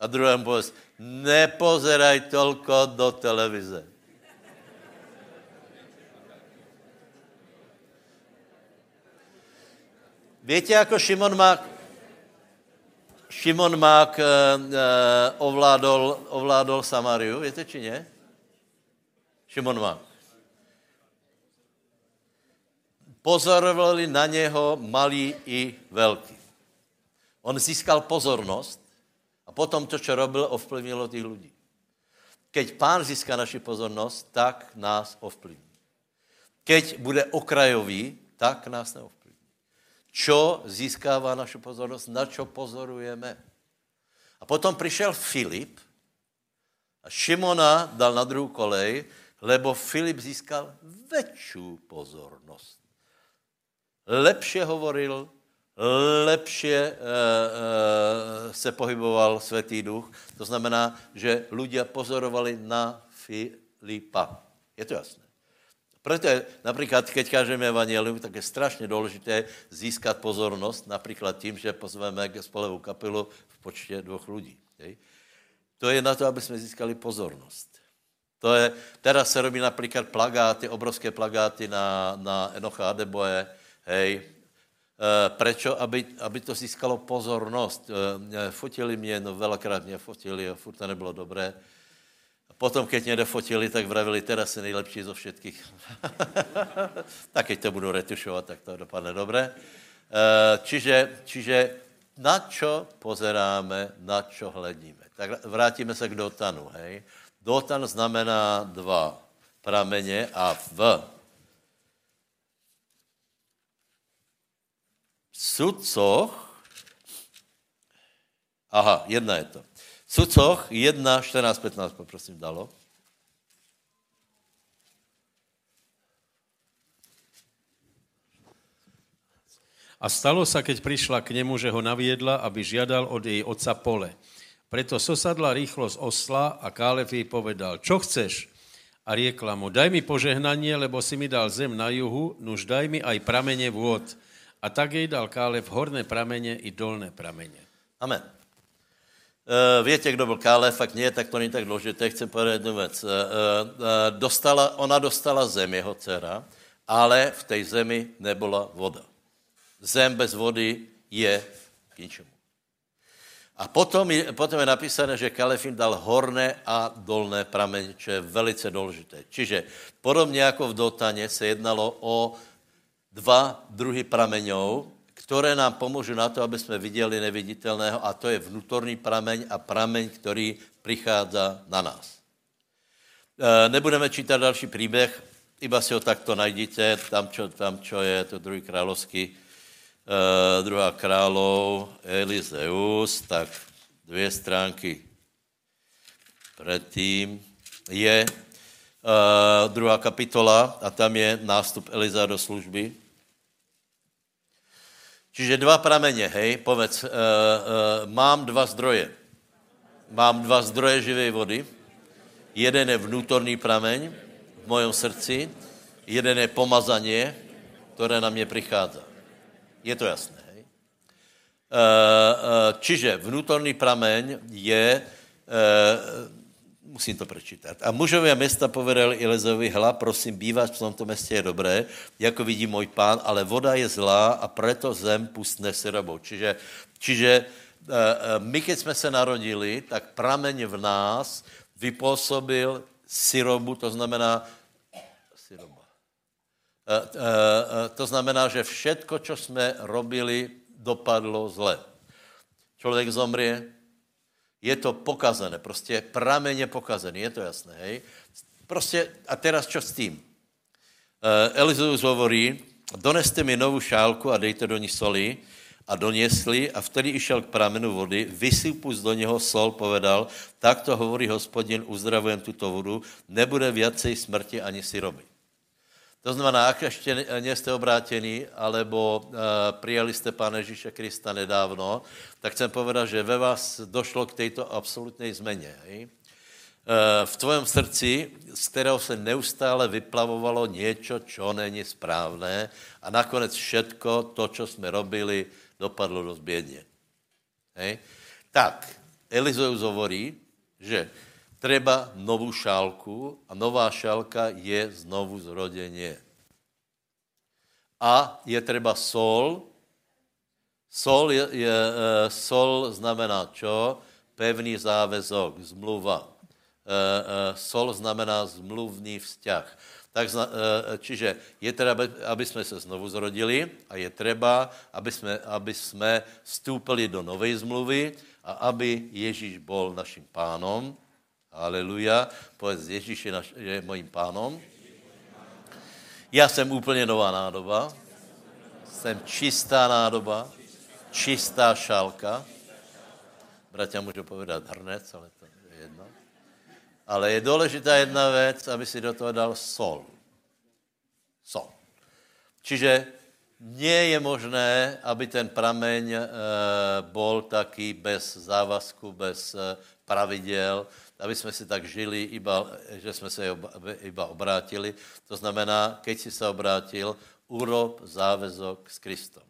A druhému povedz, nepozeraj tolko do televize. Víte, jako Šimon Mák, Šimon Mák uh, ovládol, ovládol Samariu, víte či ne? Šimon Mák. Pozorovali na něho malí i velký. On získal pozornost A potom to, čo robil, ovplyvnilo tých ľudí. Keď pán získá naši pozornosť, tak nás ovplyvní. Keď bude okrajový, tak nás neovplyvní. Čo získává našu pozornost, na čo pozorujeme. A potom přišel Filip a Šimona dal na druhou kolej, lebo Filip získal väčšiu pozornost. Lepše hovoril, lepše e, e, se pohyboval Svatý duch. To znamená, že ľudia pozorovali na Filipa. Je to jasné. Proto je, například, keď kážeme evangelium, tak je strašně důležité získat pozornost, například tím, že pozveme ke spolevou kapelu v počtě dvou lidí. To je na to, aby jsme získali pozornost. To je, teraz se robí například plagáty, obrovské plagáty na, na Enocha Adeboje, hej, e, prečo? Aby, aby to získalo pozornost. E, fotili mě, no velakrát mě fotili a furt to nebylo dobré. Potom, keď mě dofotili, tak vravili, teda se nejlepší zo všetkých. <laughs> tak keď to budu retušovat, tak to dopadne dobré. Eh, čiže, čiže na čo pozeráme, na čo hledíme. Tak vrátíme se k dotanu. Hej. Dotan znamená dva prameně a v sudcoch, aha, jedna je to. Sucoch 1, 14, 15, poprosím, dalo. A stalo sa, keď prišla k nemu, že ho naviedla, aby žiadal od jej otca pole. Preto sosadla rýchlo z osla a Kálev jej povedal, čo chceš? A riekla mu, daj mi požehnanie, lebo si mi dal zem na juhu, nuž daj mi aj pramene vôd. A tak jej dal Kálev horné pramene i dolné pramene. Amen. Víte, kdo byl Kále, fakt nie, tak to není tak důležité, chci povedat jednu věc. Uh, uh, dostala, ona dostala zem, jeho dcera, ale v té zemi nebyla voda. Zem bez vody je k ničemu. A potom je, potom je napísané, že Kalefin dal horné a dolné prameň, čo je velice důležité. Čiže podobně jako v Dotaně se jednalo o dva druhy prameňov, které nám pomůžou na to, aby jsme viděli neviditelného, a to je vnútorný prameň a prameň, který přichází na nás. E, nebudeme čítat další příběh, iba si ho takto najdíte, tam, čo, tam, čo je to druhý královský, e, druhá králov, Elizeus, tak dvě stránky předtím je e, druhá kapitola a tam je nástup Eliza do služby. Čiže dva prameně, hej, povedz, uh, uh, mám dva zdroje. Mám dva zdroje živé vody. Jeden je vnútorný prameň v mojom srdci, jeden je pomazaně, které na mě přichází. Je to jasné, hej? Uh, uh, čiže vnútorný prameň je uh, musím to prečítat. A mužové města povedali Elizovi, hla, prosím, bývat v tomto městě je dobré, jako vidí můj pán, ale voda je zlá a proto zem pustne syrobou. Čiže, čiže eh, eh, my, keď jsme se narodili, tak prameň v nás vypůsobil syrobu, to znamená syroba. Eh, to znamená, že všetko, co jsme robili, dopadlo zle. Člověk zomrie, je to pokazené, prostě prameně pokazený, je to jasné, hej? Prostě, a teraz čo s tím? Uh, Elizeus hovorí, doneste mi novou šálku a dejte do ní soli a donesli a vtedy išel k pramenu vody, vysypus do něho sol, povedal, takto hovorí hospodin, uzdravujem tuto vodu, nebude viacej smrti ani syroby. To znamená, ak ještě nejste obrátěni, alebo uh, přijali jste Pána Ježíše Krista nedávno, tak chcem povedat, že ve vás došlo k této absolutní změně. Uh, v tvojom srdci, z kterého se neustále vyplavovalo něco, čo není správné a nakonec všetko to, co jsme robili, dopadlo dost? Tak, Elizeus hovorí, že treba novou šálku a nová šálka je znovu zrodeně. A je treba sol. Sol, je, je, e, sol znamená čo? Pevný záväzok, zmluva. E, e, sol znamená zmluvný vzťah. Tak, čiže je třeba, aby jsme se znovu zrodili a je třeba, aby jsme, aby jsme vstoupili do nové zmluvy a aby Ježíš byl naším pánom. Aleluja. Povedz, Ježíš je, naš, je mojím pánom. Já jsem úplně nová nádoba. Jsem čistá nádoba, čistá šálka. Bratia můžu povedat hrnec, ale to je jedno. Ale je důležitá jedna věc, aby si do toho dal sol. Sol. Čiže nie je možné, aby ten prameň e, bol taký bez závazku, bez e, pravidel, aby jsme si tak žili, iba, že jsme se iba obrátili. To znamená, keď si se obrátil, urob záväzok s Kristom.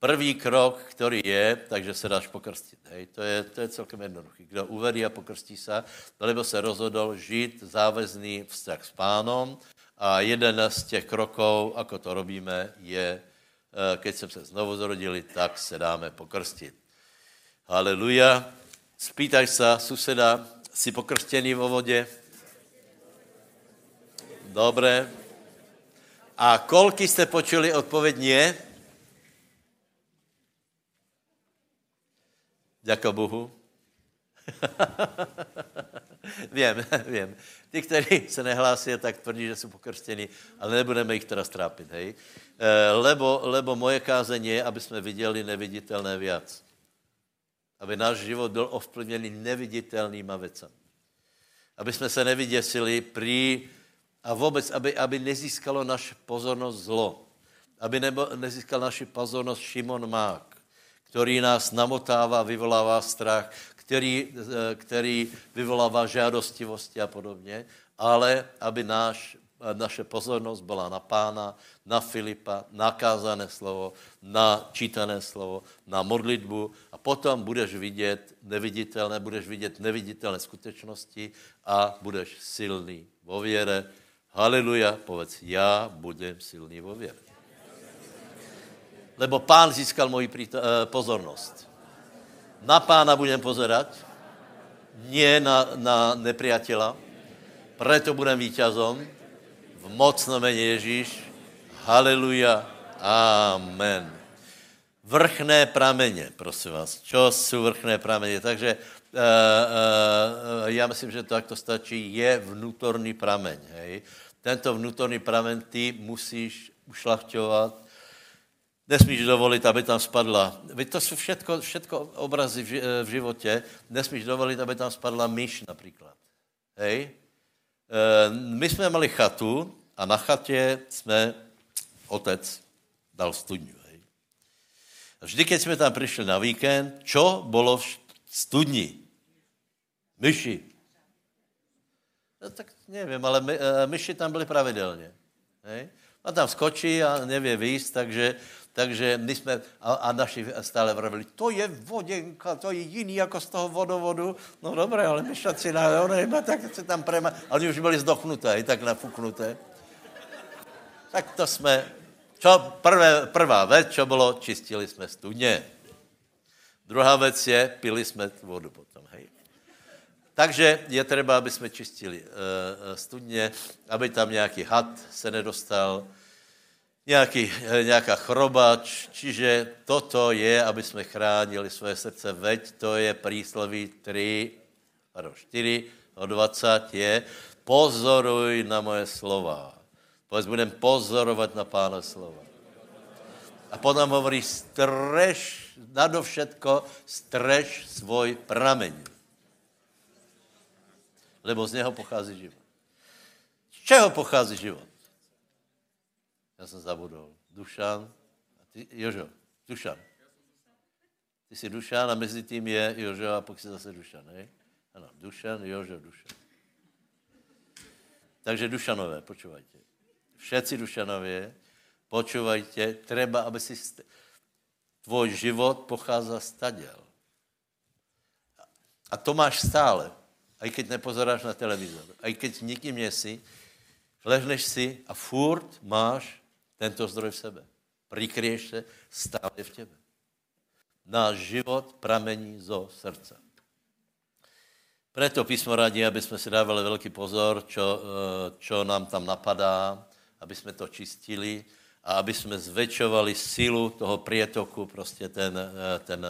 Prvý krok, který je, takže se dáš pokrstit. Hej. To, je, to je celkem jednoduchý. Kdo uverí a pokrstí se, nebo se rozhodl žít záväzný vztah s pánom a jeden z těch kroků, ako to robíme, je, eh, keď jsme se znovu zrodili, tak se dáme pokrstit. Haleluja. Spýtaj se suseda, jsi pokrstěný vo vodě? Dobré. A kolky jste počuli odpověď nie? Děkuji Bohu. <laughs> vím, <laughs> vím. Ty, kteří se nehlásí, tak tvrdí, že jsou pokrstěni, ale nebudeme jich teda strápit, hej. E, lebo, lebo moje kázení je, aby jsme viděli neviditelné věc. Aby náš život byl ovplyvněný neviditelnýma věcami. Aby jsme se nevyděsili při a vůbec, aby, aby nezískalo naši pozornost zlo. Aby nebo, nezískal naši pozornost Šimon Mák, který nás namotává, vyvolává strach, který, eh, který vyvolává žádostivosti a podobně, ale aby náš, naše pozornost byla na pána, na Filipa, na kázané slovo, na čítané slovo, na modlitbu a potom budeš vidět neviditelné, budeš vidět neviditelné skutečnosti a budeš silný vo věre, Haleluja, povedz, já budem silný vo věre. Lebo pán získal moji eh, pozornost. Na pána budem pozerat, nie na, na nepriatela, preto budem víťazom v mocnom mene Ježíš. Haleluja, amen. Vrchné prameně, prosím vás. Čo jsou vrchné prameně? Takže uh, uh, já myslím, že to, jak to stačí, je vnútorný prameň. Hej? Tento vnútorný pramen ty musíš ušlachťovat, nesmíš dovolit, aby tam spadla. To jsou všetko, všetko obrazy v, v životě. Nesmíš dovolit, aby tam spadla myš například. Hej? E, my jsme měli chatu a na chatě jsme, otec dal studňu. Hej? Vždy, když jsme tam přišli na víkend, čo bylo v studni? Myši. No, tak nevím, ale my, uh, myši tam byly pravidelně. Hej? A tam skočí a nevě výst, takže, takže my jsme, a, a naši stále vravili, to je voděnka, to je jiný jako z toho vodovodu. No dobré, ale myšaci na ona, tak se tam prema, ale už byli zdochnuté, i tak nafuknuté. Tak to jsme, čo, prvé, prvá věc, čo bylo, čistili jsme studně. Druhá věc je, pili jsme vodu potom, hej. Takže je třeba, aby jsme čistili uh, studně, aby tam nějaký had se nedostal, nějaký, nějaká chrobač, čiže toto je, aby jsme chránili své srdce, veď to je prísloví 3, pardon, 4 o 20 je, pozoruj na moje slova. Povedz, budem pozorovat na pána slova. A potom hovorí, strež, nadovšetko, strež svoj prameň lebo z něho pochází život. Z čeho pochází život? Já jsem zabudol. Dušan. A ty, Jožo, Dušan. Ty jsi Dušan a mezi tím je Jožo a pak si zase Dušan, ne? Ano, Dušan, Jožo, Dušan. Takže Dušanové, počúvajte. Všetci Dušanové, počúvajte, treba, aby si... St... Tvoj život pochází z taděl. A to máš stále i keď nepozeráš na televizor, i keď nikým nesi, lehneš si a furt máš tento zdroj v sebe. Prikryješ se, stále v tebe. Náš život pramení zo srdca. Preto písmo radí, aby jsme si dávali velký pozor, čo, čo nám tam napadá, aby jsme to čistili a aby jsme zväčšovali sílu toho prietoku, prostě ten, ten,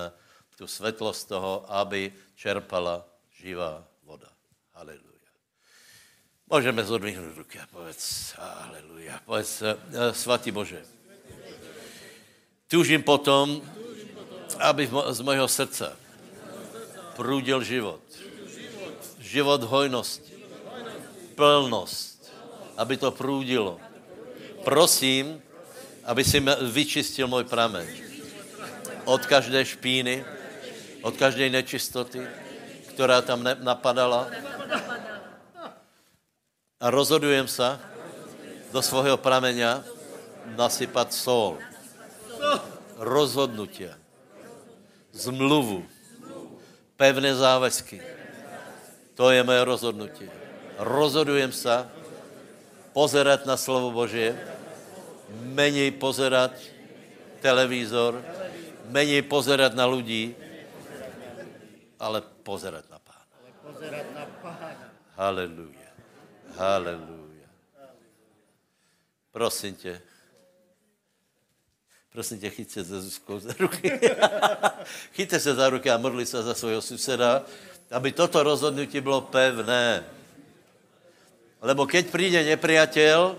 tu svetlost toho, aby čerpala živá voda. Haleluja. Můžeme zodvihnout ruky a povedz, haleluja. Povedz, svatý Bože, tužím potom, aby z mojho srdce průdil život. Život hojnosti. Plnost. Aby to průdilo. Prosím, aby si vyčistil můj pramen. Od každé špíny, od každé nečistoty, která tam napadala. A rozhodujem se do svého prameňa nasypat sol. Rozhodnutia. Zmluvu. Pevné závazky. To je moje rozhodnutí. Rozhodujem se pozerať na slovo Božie, menej pozerať televízor, menej pozerať na ľudí, ale pozerať na Pána. Haleluja. Haleluja. Prosím tě, prosím tě, chyť se za Zuzkou za ruky. <laughs> Chyťte se za ruky a modli se za svého suseda, aby toto rozhodnutí bylo pevné. Lebo keď přijde nepriateľ,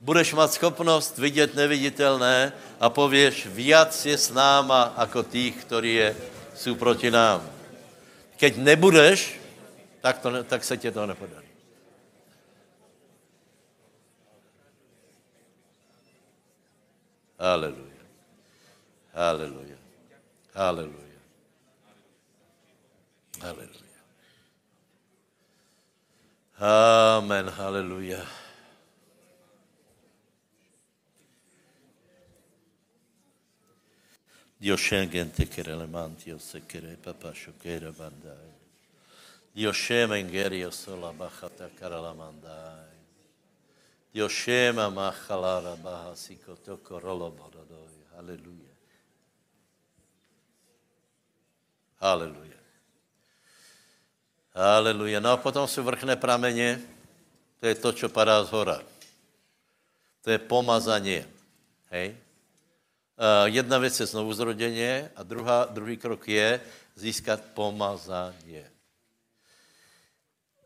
budeš mít schopnost vidět neviditelné a pověš, viac je s náma, jako tých, ktorí je, jsou proti nám. Keď nebudeš, tak, to, tak se tě to nepodarí. Alleluia. Alleluia. Alleluia. Alleluia. Amen. Alleluia. Dio schengen te che le manti o se che re papà sciocchere bandai. Dio scema in gherio sola bachata cara la mandai. Shema machalara baha sikotoko rolo bododoi. Haleluja. Haleluja. Haleluja. No a potom jsou vrchné prameně, to je to, co padá z hora. To je pomazaně. Hej? Jedna věc je znovu zroděně a druhá, druhý krok je získat pomazaně.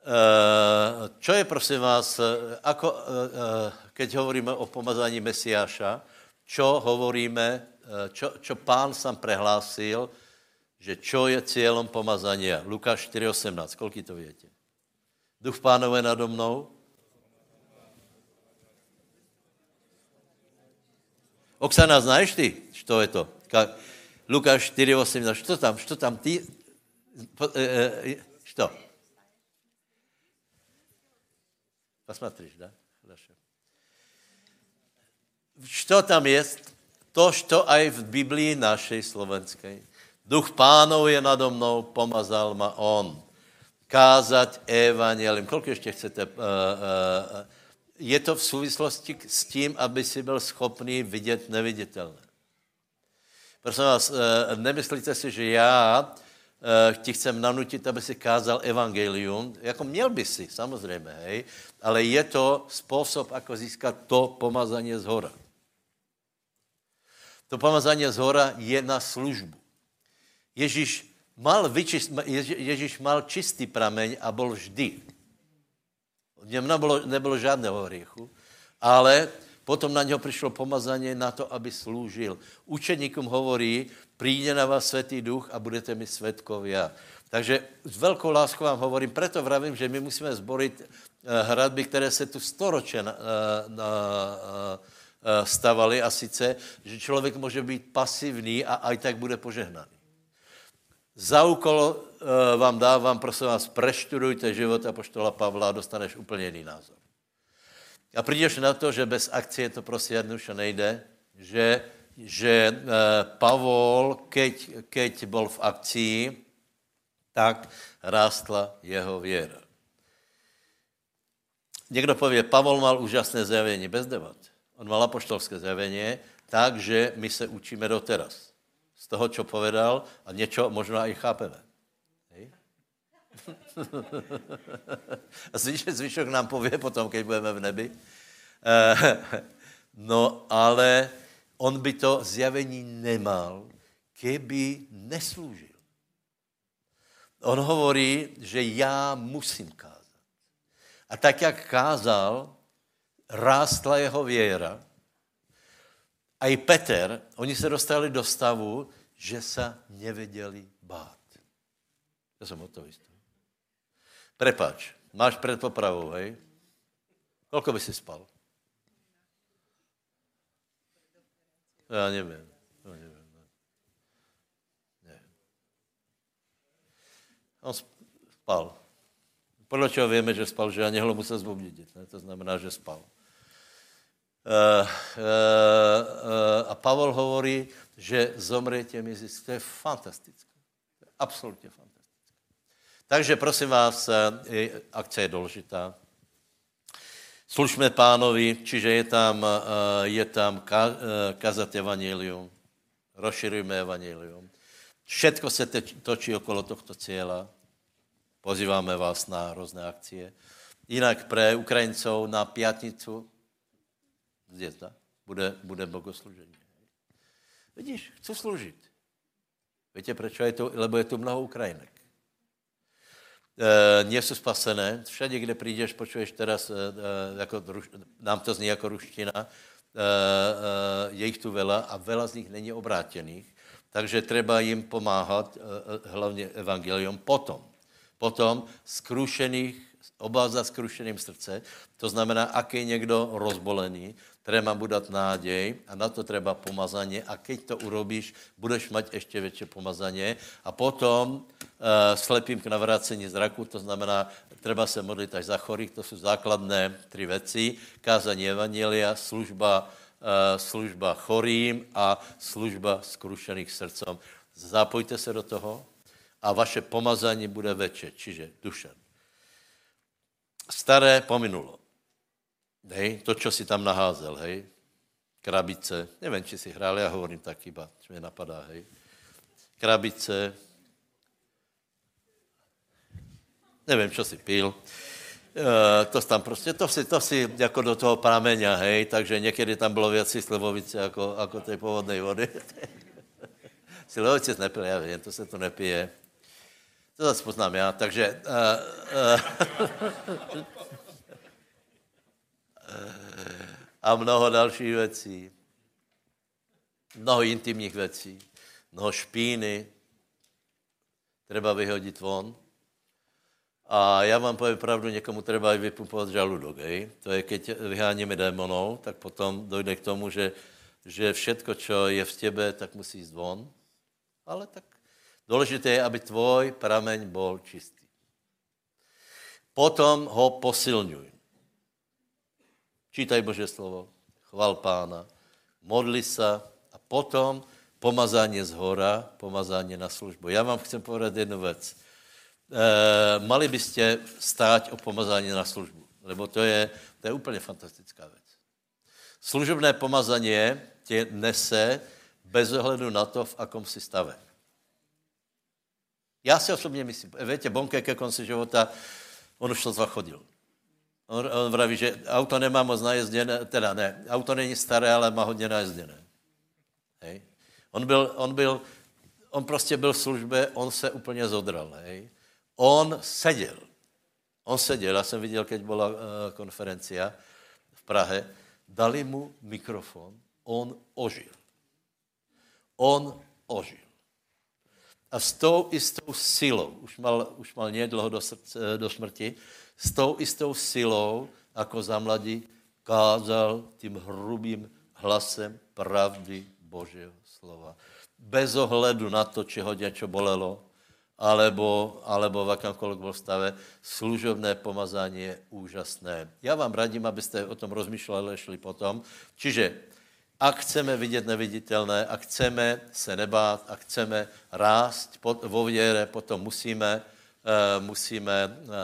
Uh, čo je, prosím vás, ako, uh, keď hovoríme o pomazání Mesiáša, čo hovoríme, čo, čo pán sám prehlásil, že čo je cílem pomazania. Lukáš 4.18, kolik to větě? Duch pánové nado mnou. Oksana, znáš ty, co je to? Lukáš 4.18, što tam, što tam ty? Što? Посмотришь, да? Хорошо. Что там есть? To, što aj v Biblii našej slovenskej. Duch pánov je nado mnou, pomazal ma on. Kázať evangelium. Kolik ještě chcete? Uh, uh, je to v souvislosti s tím, aby si byl schopný vidět neviditelné. Prosím vás, uh, nemyslíte si, že já uh, ti chcem nanutit, aby si kázal evangelium. Jako měl by si, samozřejmě, hej, ale je to způsob, jako získat to pomazání z hora. To pomazání z hora je na službu. Ježíš mal, vyčist, Ježíš mal čistý prameň a byl vždy. V něm nebylo, nebylo žádného hriechu, ale potom na něho přišlo pomazání na to, aby slúžil. Učeníkům hovorí, přijde na vás Svatý duch a budete mi svetkovia. Takže s velkou láskou vám hovorím, proto vravím, že my musíme zborit hradby, které se tu storoče na, na, stavaly a sice, že člověk může být pasivní a aj tak bude požehnaný. Za úkol vám dávám, prosím vás, preštudujte život a poštola Pavla a dostaneš úplně jiný názor. A přijdeš na to, že bez akcie to prostě jednoduše nejde, že, že uh, Pavol, keď, keď byl v akcii, tak rástla jeho věra. Někdo pově, Pavol mal úžasné zjavení, bez debat. On mal apoštolské zjavení, takže my se učíme doteraz z toho, co povedal a něco možná i chápeme. <laughs> A zvyšok nám pově potom, když budeme v nebi. Eh, <laughs> no, ale on by to zjavení nemal, keby neslúžil. On hovorí, že já musím kázat. A tak, jak kázal, rástla jeho věra. A i Peter, oni se dostali do stavu, že se nevěděli bát. Já jsem hotový z toho. Prepač, máš před popravou, hej? Kolko by si spal? Já nevím. Já nevím. Ne. On spal. Podle čeho víme, že spal, že anděl musel zbudit. Ne? To znamená, že spal. Uh, uh, uh, a Pavel hovorí, že zomriete mi zisk. To je fantastické. To je absolutně fantastické. Takže prosím vás, akce je důležitá. Služme pánovi, čiže je tam, je tam kazat evangelium, rozširujeme evangelium. Všetko se točí okolo tohto cíla. Pozýváme vás na různé akcie. Jinak pre Ukrajincov na pětnicu zjezda bude, bude bogoslužení. Vidíš, chci sloužit. Víte, proč je to? Lebo je tu mnoho Ukrajinek. E, nie jsou spasené. Všade, kde přijdeš, počuješ teraz, e, jako, nám to zní jako ruština, e, je jich tu vela a vela z nich není obrátěných. Takže treba jim pomáhat, hlavně evangelium, potom Potom skrušených, obáza skrušeným srdce, to znamená, aký je někdo rozbolený, treba mu dát nádej a na to treba pomazaně. A keď to urobíš, budeš mať ještě větší pomazaně. A potom uh, slepým k navrácení zraku, to znamená, treba se modlit až za chorých, to jsou základné tři věci, kázání evangelia, služba, uh, služba chorým a služba skrušených srdcom. Zapojte se do toho, a vaše pomazání bude větší, čiže dušen. Staré pominulo. Hej, to, co si tam naházel, hej, krabice, nevím, či si hrál, já hovorím tak iba, čo mě napadá, hej. Krabice, nevím, co si pil, Uh, to tam prostě, to si, to si jako do toho prameňa, hej, takže někdy tam bylo věci slivovice jako, jako té povodné vody. <laughs> Slivovice nepil, já vím, to se to nepije. To zase poznám já, takže... Uh, uh, a mnoho dalších věcí. Mnoho intimních věcí. Mnoho špíny. Treba vyhodit von. A já vám povím pravdu, někomu treba i vypumpovat žaludok. Hej? To je, keď vyháníme démonů, tak potom dojde k tomu, že, že všetko, co je v těbe, tak musí jít von. Ale tak Důležité je, aby tvoj prameň byl čistý. Potom ho posilňuj. Čítaj Bože slovo, chval pána, modli se a potom pomazání z hora, pomazání na službu. Já vám chcem povedat jednu věc. E, mali byste stát o pomazání na službu, lebo to je, to je úplně fantastická věc. Služebné pomazání tě nese bez ohledu na to, v akom si stave. Já si osobně myslím, víte, Bonke ke konci života, on už to zachodil. On, on vraví, že auto nemá moc najezděné, teda ne, auto není staré, ale má hodně najezděné. Hej. On byl, on byl, on prostě byl v službě, on se úplně zodral, hej. On seděl. On seděl, já jsem viděl, keď byla uh, konferencia v Prahe, dali mu mikrofon, on ožil. On ožil. A s tou istou silou, už mal, už mal dlouho do, srdce, do smrti, s tou istou silou, jako za mladí, kázal tím hrubým hlasem pravdy Božího slova. Bez ohledu na to, či ho něco bolelo, alebo, alebo v jakémkoliv byl stave, služobné pomazání je úžasné. Já vám radím, abyste o tom rozmýšleli, šli potom. Čiže a chceme vidět neviditelné, a chceme se nebát, a chceme rást vo věre, potom musíme, uh, musíme uh, uh,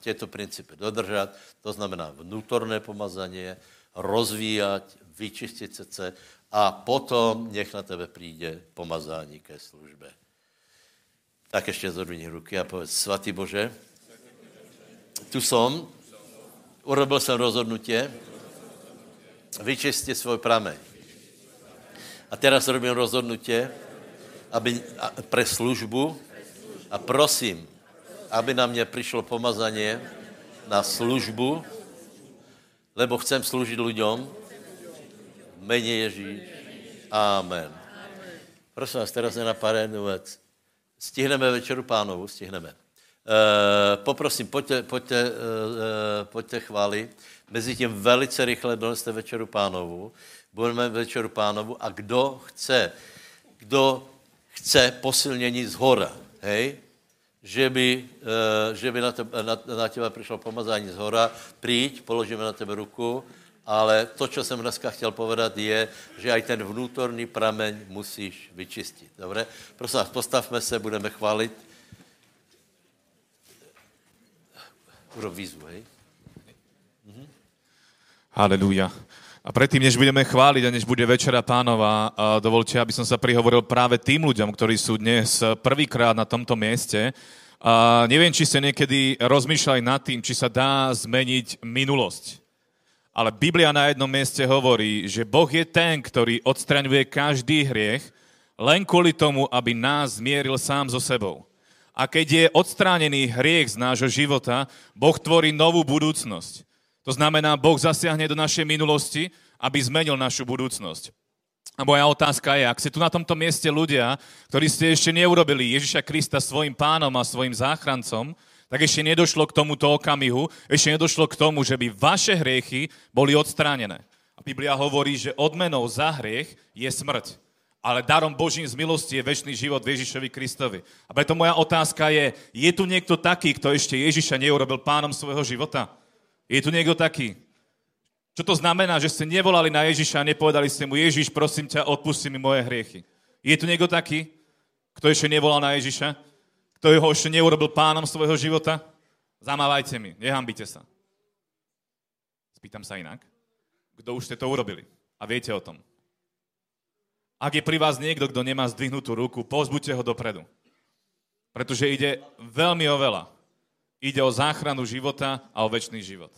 těto principy dodržet, to znamená vnútorné pomazání, rozvíjat, vyčistit se a potom nech na tebe přijde pomazání ke službě. Tak ještě zodvihni ruky a povedz, svatý Bože, tu som, urobil jsem rozhodnutě, vyčistit svůj prameň. A teraz robím rozhodnutě, aby, a, pre službu a prosím, aby na mě přišlo pomazaně na službu, lebo chcem sloužit lidem, mene Ježíš. Amen. Prosím vás, teraz nenapadá jednu věc. Stihneme večeru pánovu, stihneme. E, poprosím, pojďte, pojďte, e, pojďte chválit. Mezi tím velice rychle doneste večeru pánovu. Budeme večeru pánovu a kdo chce, kdo chce posilnění z hora, hej, že by, že by na, tebe, na, na teba přišlo pomazání z hora, přijď, položíme na tebe ruku, ale to, co jsem dneska chtěl povedat, je, že aj ten vnútorný prameň musíš vyčistit. Dobře? Prosím vás, postavme se, budeme chválit. Urob výzvu, hej? Mhm. A predtým, než budeme chváliť a než bude Večera pánova, dovolte, aby som sa prihovoril práve tým ľuďom, ktorí sú dnes prvýkrát na tomto mieste. A neviem, či ste niekedy rozmýšľali nad tým, či sa dá zmeniť minulosť. Ale Biblia na jednom mieste hovorí, že Boh je ten, ktorý odstraňuje každý hriech, len kvôli tomu, aby nás zmieril sám so sebou. A keď je odstránený hriech z nášho života, Boh tvorí novú budúcnosť. To znamená, Boh zasiahne do našej minulosti, aby zmenil našu budúcnosť. A moja otázka je, ak ste tu na tomto mieste ľudia, ktorí ste ešte neurobili Ježiša Krista svojim pánom a svojim záchrancom, tak ešte nedošlo k tomuto okamihu, ešte nedošlo k tomu, že by vaše hriechy boli odstránené. A Biblia hovorí, že odmenou za hriech je smrť. Ale darom Božím z milosti je väčší život Ježišovi Kristovi. A preto moja otázka je, je tu niekto taký, kto ešte Ježiša neurobil pánom svojho života? Je tu niekto taký? Čo to znamená, že ste nevolali na Ježiša a nepovedali ste mu, Ježiš, prosím ťa, odpusti mi moje hriechy. Je tu niekto taký, kto ešte nevolal na Ježiša? kto ho ešte neurobil pánom svojho života, zamávajte mi, nehambite sa. Spýtam sa inak. Kto už ste to urobili a viete o tom? Ak je pri vás niekto, kto nemá zdvihnutú ruku, pozbuďte ho dopredu. Pretože ide veľmi o veľa. Ide o záchranu života a o väčší život.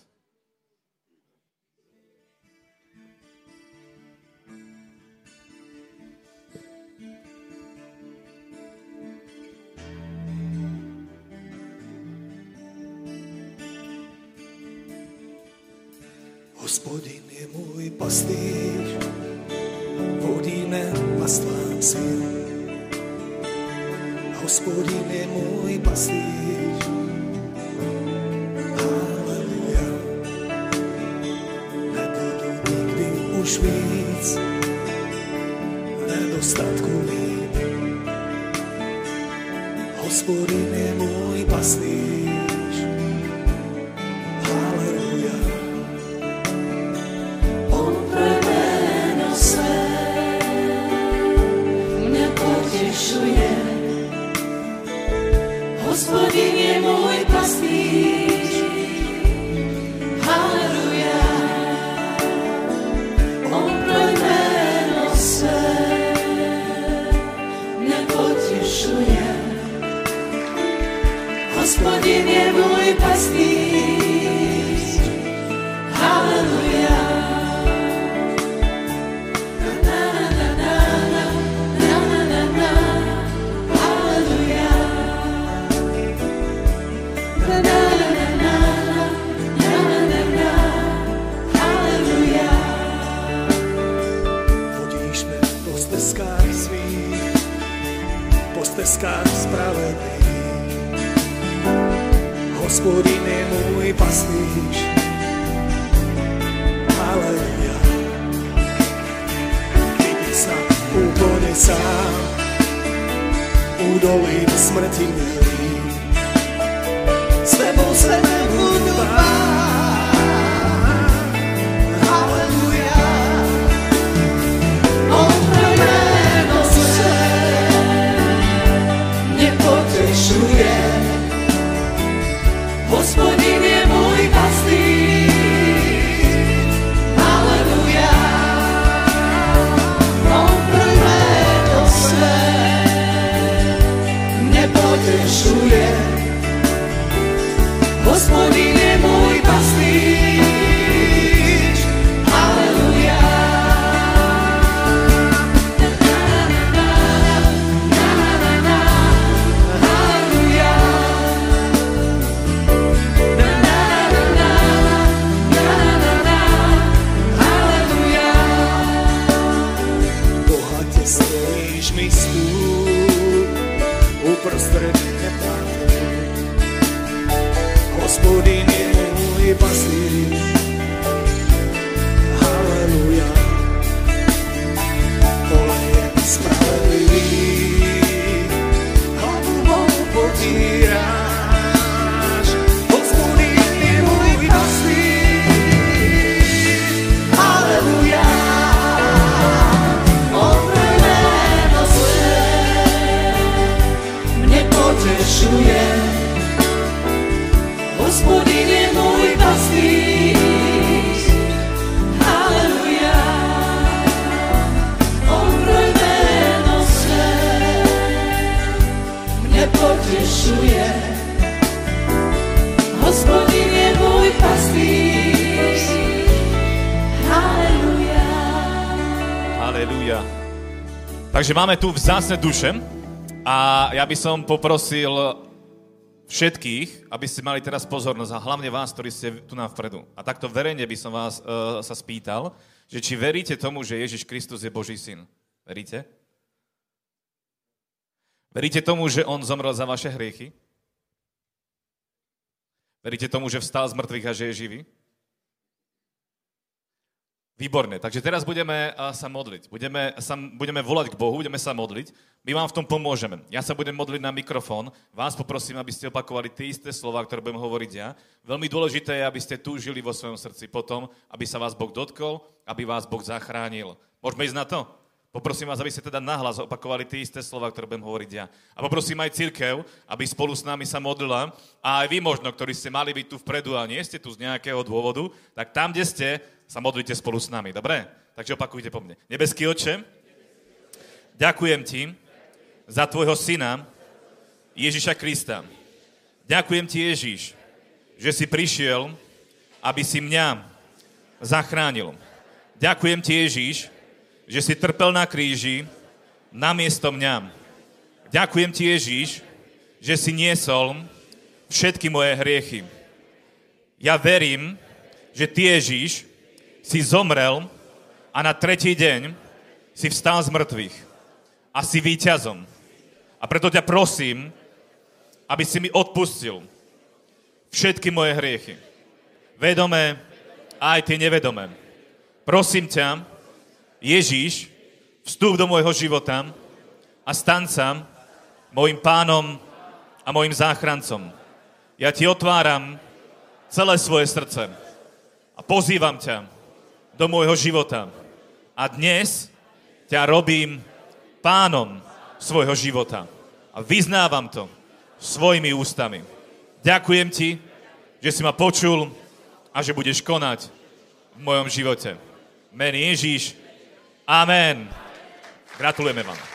Hospodin je můj pastýř, mé pastlánci. Hospodin je můj pastýř, Haleluja. Nebudu nikdy už víc nedostatku mít. Hospodin je můj pastýř, s Takže máme tu vzácne duše a ja by som poprosil všetkých, aby ste mali teraz pozornosť a hlavne vás, ktorí ste tu nám vpredu. A takto verejne by som vás uh, sa spýtal, že či veríte tomu, že Ježiš Kristus je Boží syn. Veríte? Veríte tomu, že On zomrel za vaše hriechy? Veríte tomu, že vstal z mŕtvych a že je živý? Výborne, takže teraz budeme uh, sa modliť. Budeme, sa, budeme volať k Bohu, budeme sa modliť. My vám v tom pomôžeme. Ja sa budem modliť na mikrofón. Vás poprosím, aby ste opakovali tie isté slova, ktoré budem hovoriť ja. Veľmi dôležité je, aby ste túžili vo svojom srdci potom, aby sa vás Boh dotkol, aby vás Boh zachránil. Môžeme ísť na to? Poprosím vás, aby ste teda nahlas opakovali tie isté slova, ktoré budem hovoriť ja. A poprosím aj církev, aby spolu s nami sa modlila. A aj vy možno, ktorí ste mali byť tu vpredu a nie ste tu z nejakého dôvodu, tak tam, kde ste, sa modlite spolu s nami, dobre? Takže opakujte po mne. Nebeský oče, ďakujem ti za tvojho syna Ježiša Krista. Ďakujem ti, Ježiš, že si prišiel, aby si mňa zachránil. Ďakujem ti, Ježiš, že si trpel na kríži namiesto mňa. Ďakujem ti, Ježiš, že si niesol všetky moje hriechy. Ja verím, že ty, Ježiš, si zomrel a na tretí deň si vstal z mŕtvych a si víťazom. A preto ťa prosím, aby si mi odpustil všetky moje hriechy. Vedomé a aj tie nevedomé. Prosím ťa, Ježíš, vstup do môjho života a stan sa môjim pánom a môjim záchrancom. Ja ti otváram celé svoje srdce a pozývam ťa do môjho života. A dnes ťa robím pánom svojho života. A vyznávam to svojimi ústami. Ďakujem ti, že si ma počul a že budeš konať v mojom živote. Men Ježíš. Amen. Gratulujeme vám.